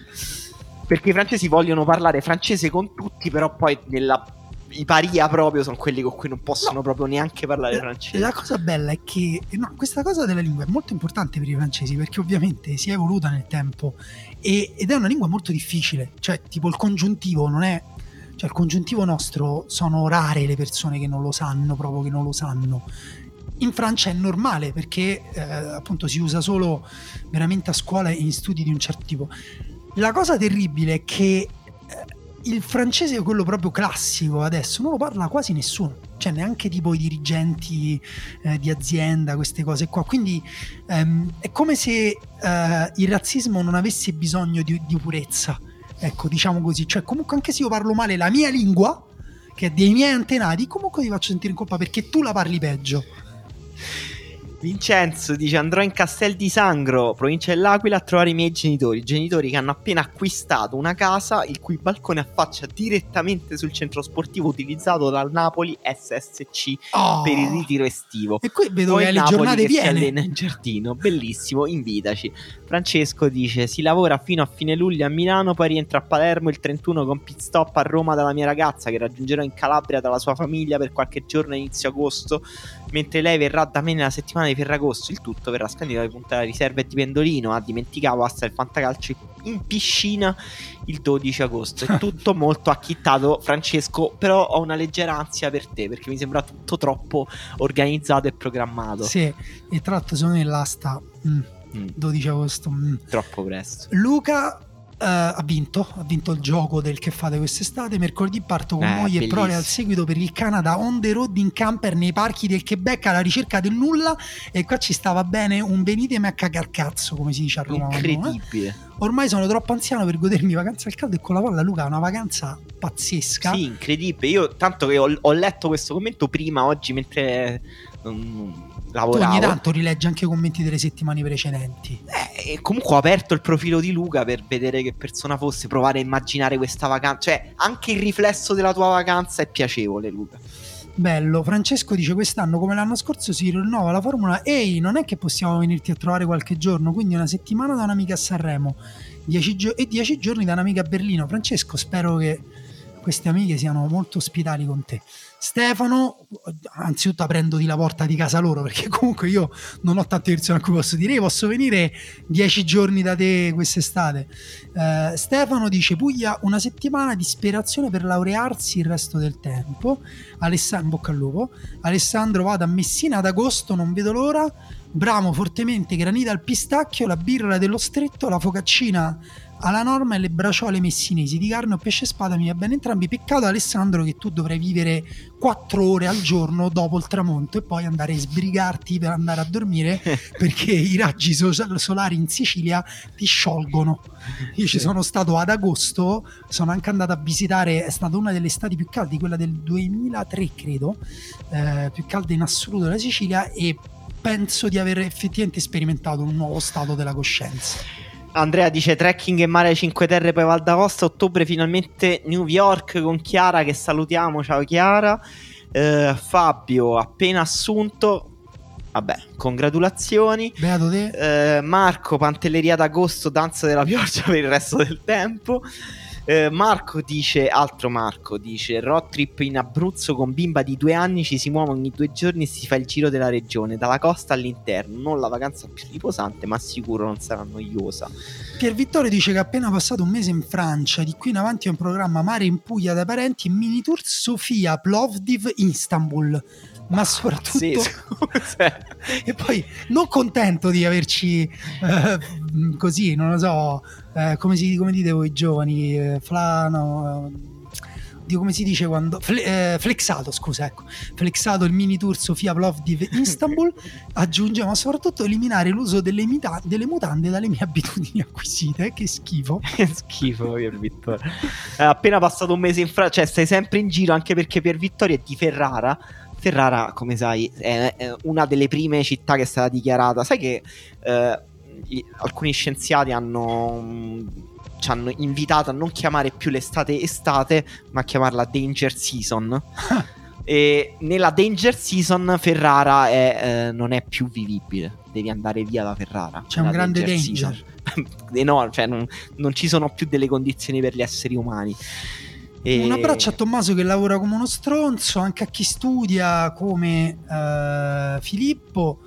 Perché i francesi vogliono parlare francese con tutti, però poi nella i paria proprio sono quelli con cui non possono No. proprio neanche parlare La- francese. La cosa bella è che no, questa cosa della lingua è molto importante per i francesi perché ovviamente si è evoluta nel tempo e- ed è una lingua molto difficile, cioè tipo il congiuntivo non è, cioè il congiuntivo nostro sono rare le persone che non lo sanno, proprio che non lo sanno. In Francia è normale perché eh, appunto si usa solo veramente a scuola e in studi di un certo tipo. La cosa terribile è che eh, il francese, quello proprio classico adesso, non lo parla quasi nessuno, cioè neanche tipo i dirigenti eh, di azienda, queste cose qua. Quindi ehm, è come se eh, il razzismo non avesse bisogno di, di purezza, ecco, diciamo così. Cioè, comunque, anche se io parlo male la mia lingua, che è dei miei antenati, comunque ti faccio sentire in colpa perché tu la parli peggio. Vincenzo dice andrò in Castel di Sangro, provincia dell'Aquila, a trovare i miei genitori. Genitori che hanno appena acquistato una casa il cui balcone affaccia direttamente sul centro sportivo utilizzato dal Napoli SSC Oh! per il ritiro estivo. E qui vedo Poi che alle Napoli giornate che si allena piene. in giardino, bellissimo, invitaci. Francesco dice: Si lavora fino a fine luglio a Milano, poi rientra a Palermo il 31 con pit stop a Roma dalla mia ragazza che raggiungerò in Calabria dalla sua famiglia per qualche giorno a inizio agosto. Mentre lei verrà da me nella settimana di Ferragosto. Il tutto verrà scandito di punta della riserva e di Pendolino. Ah, dimenticavo, asta il fantacalcio in piscina il 12 agosto. È tutto molto acchittato, Francesco. Però ho una leggera ansia per te perché mi sembra tutto troppo organizzato e programmato. Sì, e tra l'altro secondo me l'asta mm, Mm, 12 agosto. mm. troppo presto. Luca ha vinto, ha vinto il gioco del che fate quest'estate. Mercoledì parto con Eh, moglie e prole al seguito per il Canada on the road in camper nei parchi del Quebec alla ricerca del nulla. E qua ci stava bene un venitemi a cagar cazzo, come si dice a Roma. eh. Incredibile. Ormai sono troppo anziano per godermi vacanza al caldo e con la palla Luca una vacanza pazzesca. Sì, incredibile. Io tanto che ho, ho letto questo commento prima oggi mentre non Tu lavoravo. ogni tanto rileggi anche i commenti delle settimane precedenti. Eh, e comunque ho aperto il profilo di Luca per vedere che persona fosse, provare a immaginare questa vacanza. Cioè, anche il riflesso della tua vacanza è piacevole, Luca. Bello, Francesco dice quest'anno come l'anno scorso si rinnova la formula Ehi, non è che possiamo venirti a trovare qualche giorno, quindi una settimana da un'amica a Sanremo dieci gio- e dieci giorni da un'amica a Berlino. Francesco, spero che queste amiche siano molto ospitali con te. Stefano, anzitutto aprendoti la porta di casa loro perché comunque io non ho tante persone a cui posso dire, posso venire dieci giorni da te quest'estate. Eh, Stefano dice Puglia una settimana di ispirazione per laurearsi il resto del tempo. Alessandro, bocca al lupo. Alessandro vado a Messina ad agosto, non vedo l'ora. Bramo fortemente, granita al pistacchio, la birra dello stretto, la focaccina alla norma e le braciole messinesi di carne o pesce spada mi va bene entrambi. Peccato Alessandro che tu dovrai vivere 4 ore al giorno dopo il tramonto e poi andare a sbrigarti per andare a dormire perché i raggi so- solari in Sicilia ti sciolgono. Io ci sono stato ad agosto, sono anche andato a visitare, è stata una delle estati più calde, quella del 2003 credo, eh, più calda in assoluto della Sicilia e penso di aver effettivamente sperimentato un nuovo stato della coscienza. Andrea dice trekking e mare 5 Terre poi Val d'Aosta ottobre finalmente New York con Chiara che salutiamo ciao Chiara. Eh, Fabio appena assunto vabbè congratulazioni. Beato te. Eh, Marco Pantelleria d'agosto danza della pioggia per il resto del tempo Eh, Marco dice, altro Marco dice, road trip in Abruzzo con bimba di due anni, ci si muove ogni due giorni e si fa il giro della regione, dalla costa all'interno, non la vacanza più riposante, ma sicuro non sarà noiosa. Pier Vittorio dice che ha appena passato un mese in Francia, di qui in avanti è un programma mare in Puglia dai parenti e mini tour Sofia, Plovdiv, Istanbul. Ma soprattutto Pazzesco. Cioè, e poi non contento di averci eh, così, non lo so, eh, come, si, come dite voi giovani, eh, flano, eh, come si dice quando fle- eh, flexato, scusa, ecco, flexato il mini tour Sofia Plovdiv Istanbul, aggiunge ma soprattutto eliminare l'uso delle, mita- delle mutande dalle mie abitudini acquisite, che schifo. schifo Pier Vittorio. È appena passato un mese in Francia, cioè stai sempre in giro anche perché Pier Vittorio è di Ferrara. Ferrara, come sai, è, è una delle prime città che è stata dichiarata. Sai che eh, alcuni scienziati hanno, mm, ci hanno invitato a non chiamare più l'estate estate, ma a chiamarla danger season. e nella danger season Ferrara è, eh, non è più vivibile. Devi andare via da Ferrara. C'è un grande danger. Eh no, cioè non, non ci sono più delle condizioni per gli esseri umani. E- Un abbraccio a Tommaso che lavora come uno stronzo, anche a chi studia come eh, Filippo,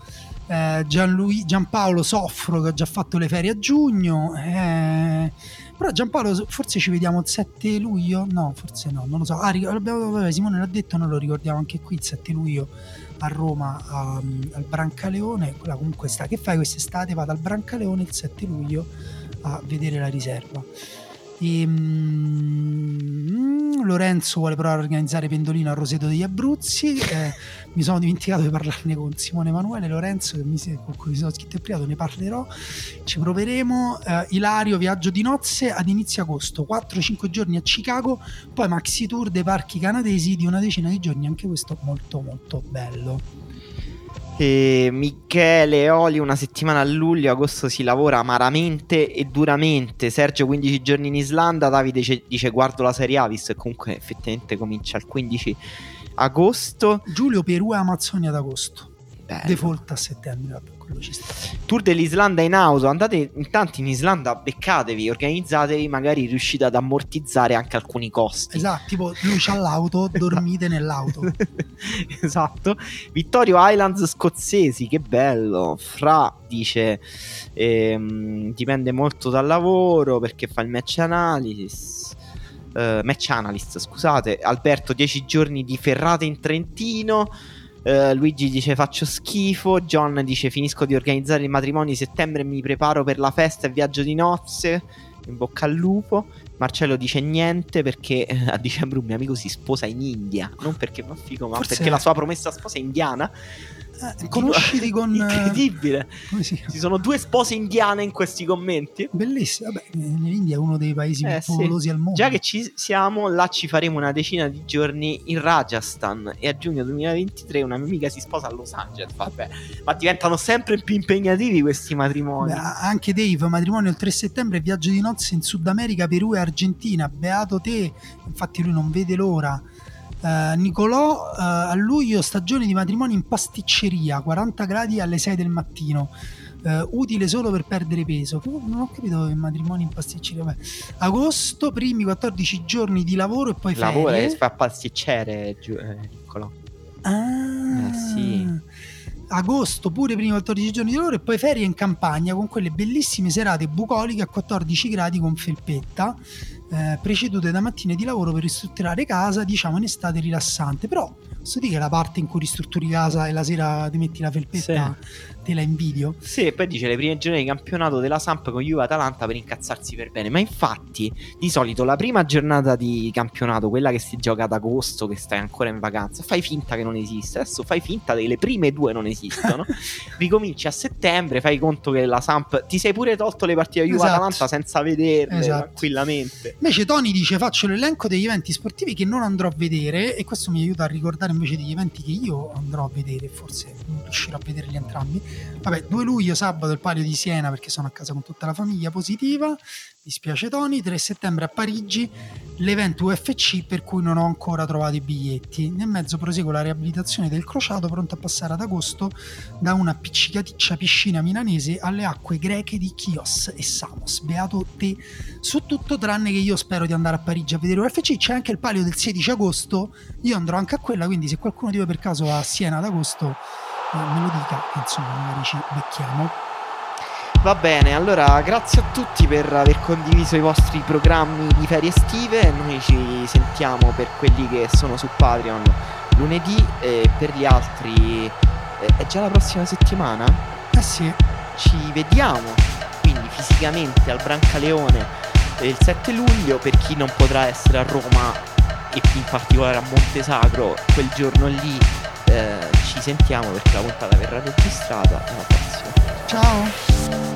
eh, Giampaolo Soffro che ha già fatto le ferie a giugno. eh, però Giampaolo forse ci vediamo il 7 luglio? No, forse no, non lo so. Ah, Simone l'ha detto, noi lo ricordiamo anche qui il 7 luglio a Roma a- al Brancaleone. Quella comunque sta. Che fai quest'estate? Vado al Brancaleone il 7 luglio a vedere la riserva. E, mm, Lorenzo vuole provare a organizzare Pendolino a Roseto degli Abruzzi. eh, mi sono dimenticato di parlarne con Simone Emanuele Lorenzo, che mi con cui mi sono scritto in privato, ne parlerò. Ci proveremo. Eh, Ilario, viaggio di nozze ad inizio agosto, 4-5 giorni a Chicago, poi maxi tour dei parchi canadesi di una decina di giorni, anche questo molto molto bello. E Michele Oli una settimana a luglio, agosto si lavora amaramente e duramente. Sergio 15 giorni in Islanda, Davide dice, dice guardo la Serie A, visto che comunque effettivamente comincia il 15 agosto. Giulio Perù e Amazzonia ad agosto. Bello. Default a settembre, quello ci sta. Tour dell'Islanda in auto, andate intanto in Islanda, beccatevi, organizzatevi, magari riuscite ad ammortizzare anche alcuni costi. Esatto, tipo lui c'ha l'auto, dormite nell'auto. esatto. Vittorio Islands scozzesi, che bello. Fra dice: ehm, dipende molto dal lavoro perché fa il match analysis. eh, match analyst, scusate. Alberto, 10 giorni di ferrate in Trentino. Eh, Luigi dice faccio schifo. John dice finisco di organizzare il matrimonio di settembre e mi preparo per la festa e viaggio di nozze. In bocca al lupo. Marcello dice niente perché eh, a dicembre un mio amico si sposa in India. Non perché fa figo, ma Forse- perché la sua promessa sposa è indiana. Eh, conosciti con... Incredibile. Come si chiama? Ci sono due spose indiane in questi commenti. Bellissimo, vabbè, l'India è uno dei paesi Eh, più sì. popolosi al mondo. Già che ci siamo, là ci faremo una decina di giorni in Rajasthan e a giugno 2023 una mia amica si sposa a Los Angeles. Vabbè, ma diventano sempre più impegnativi questi matrimoni. Beh, anche Dave, matrimonio il 3 settembre, viaggio di nozze in Sud America, Perù e Argentina. Beato te, infatti lui non vede l'ora. Eh, Nicolò, eh, a luglio stagione di matrimoni in pasticceria, 40 gradi alle 6 del mattino. Eh, utile solo per perdere peso. Non ho capito che matrimoni in pasticceria. Vabbè. Agosto, primi 14 giorni di lavoro e poi Lavora ferie. e fa pasticcere, giù, Niccolò. Ah, Eh, sì. Agosto pure primi 14 giorni di lavoro e poi ferie in campagna con quelle bellissime serate bucoliche a 14 gradi con felpetta, eh, precedute da mattine di lavoro per ristrutturare casa, diciamo in estate rilassante. Però posso dire che la parte in cui ristrutturi casa e la sera ti metti la felpetta te la invidio. Sì, poi dice le prime giornate di campionato della Samp con Juve Atalanta per incazzarsi per bene. Ma infatti, di solito la prima giornata di campionato, quella che si gioca ad agosto, che stai ancora in vacanza, fai finta che non esiste. Adesso fai finta che le prime due non esistono. Ricominci a settembre, fai conto che la Samp ti sei pure tolto le partite Juve Esatto. Atalanta senza vederle Esatto. tranquillamente. Invece Tony dice faccio l'elenco degli eventi sportivi che non andrò a vedere e questo mi aiuta a ricordare invece degli eventi che io andrò a vedere, forse non riuscirò a vederli entrambi. Vabbè, 2 luglio sabato il Palio di Siena perché sono a casa con tutta la famiglia positiva, mi spiace Tony, 3 settembre a Parigi l'evento UFC per cui non ho ancora trovato i biglietti. Nel mezzo proseguo la riabilitazione del crociato pronto a passare ad agosto da una appiccicaticcia piscina milanese alle acque greche di Chios e Samos. Beato te su tutto tranne che io spero di andare a Parigi a vedere UFC c'è anche il palio del 16 agosto io andrò anche a quella quindi se qualcuno di voi per caso va a Siena ad agosto me lo dica insomma magari ci becchiamo Va bene, allora grazie a tutti per aver condiviso i vostri programmi di ferie estive. Noi ci sentiamo per quelli che sono su Patreon lunedì e per gli altri eh, è già la prossima settimana. eh sì Ci vediamo quindi fisicamente al Brancaleone eh, il 7 luglio per chi non potrà essere a Roma e in particolare a Montesagro quel giorno lì eh, ci sentiamo perché la puntata verrà registrata ciao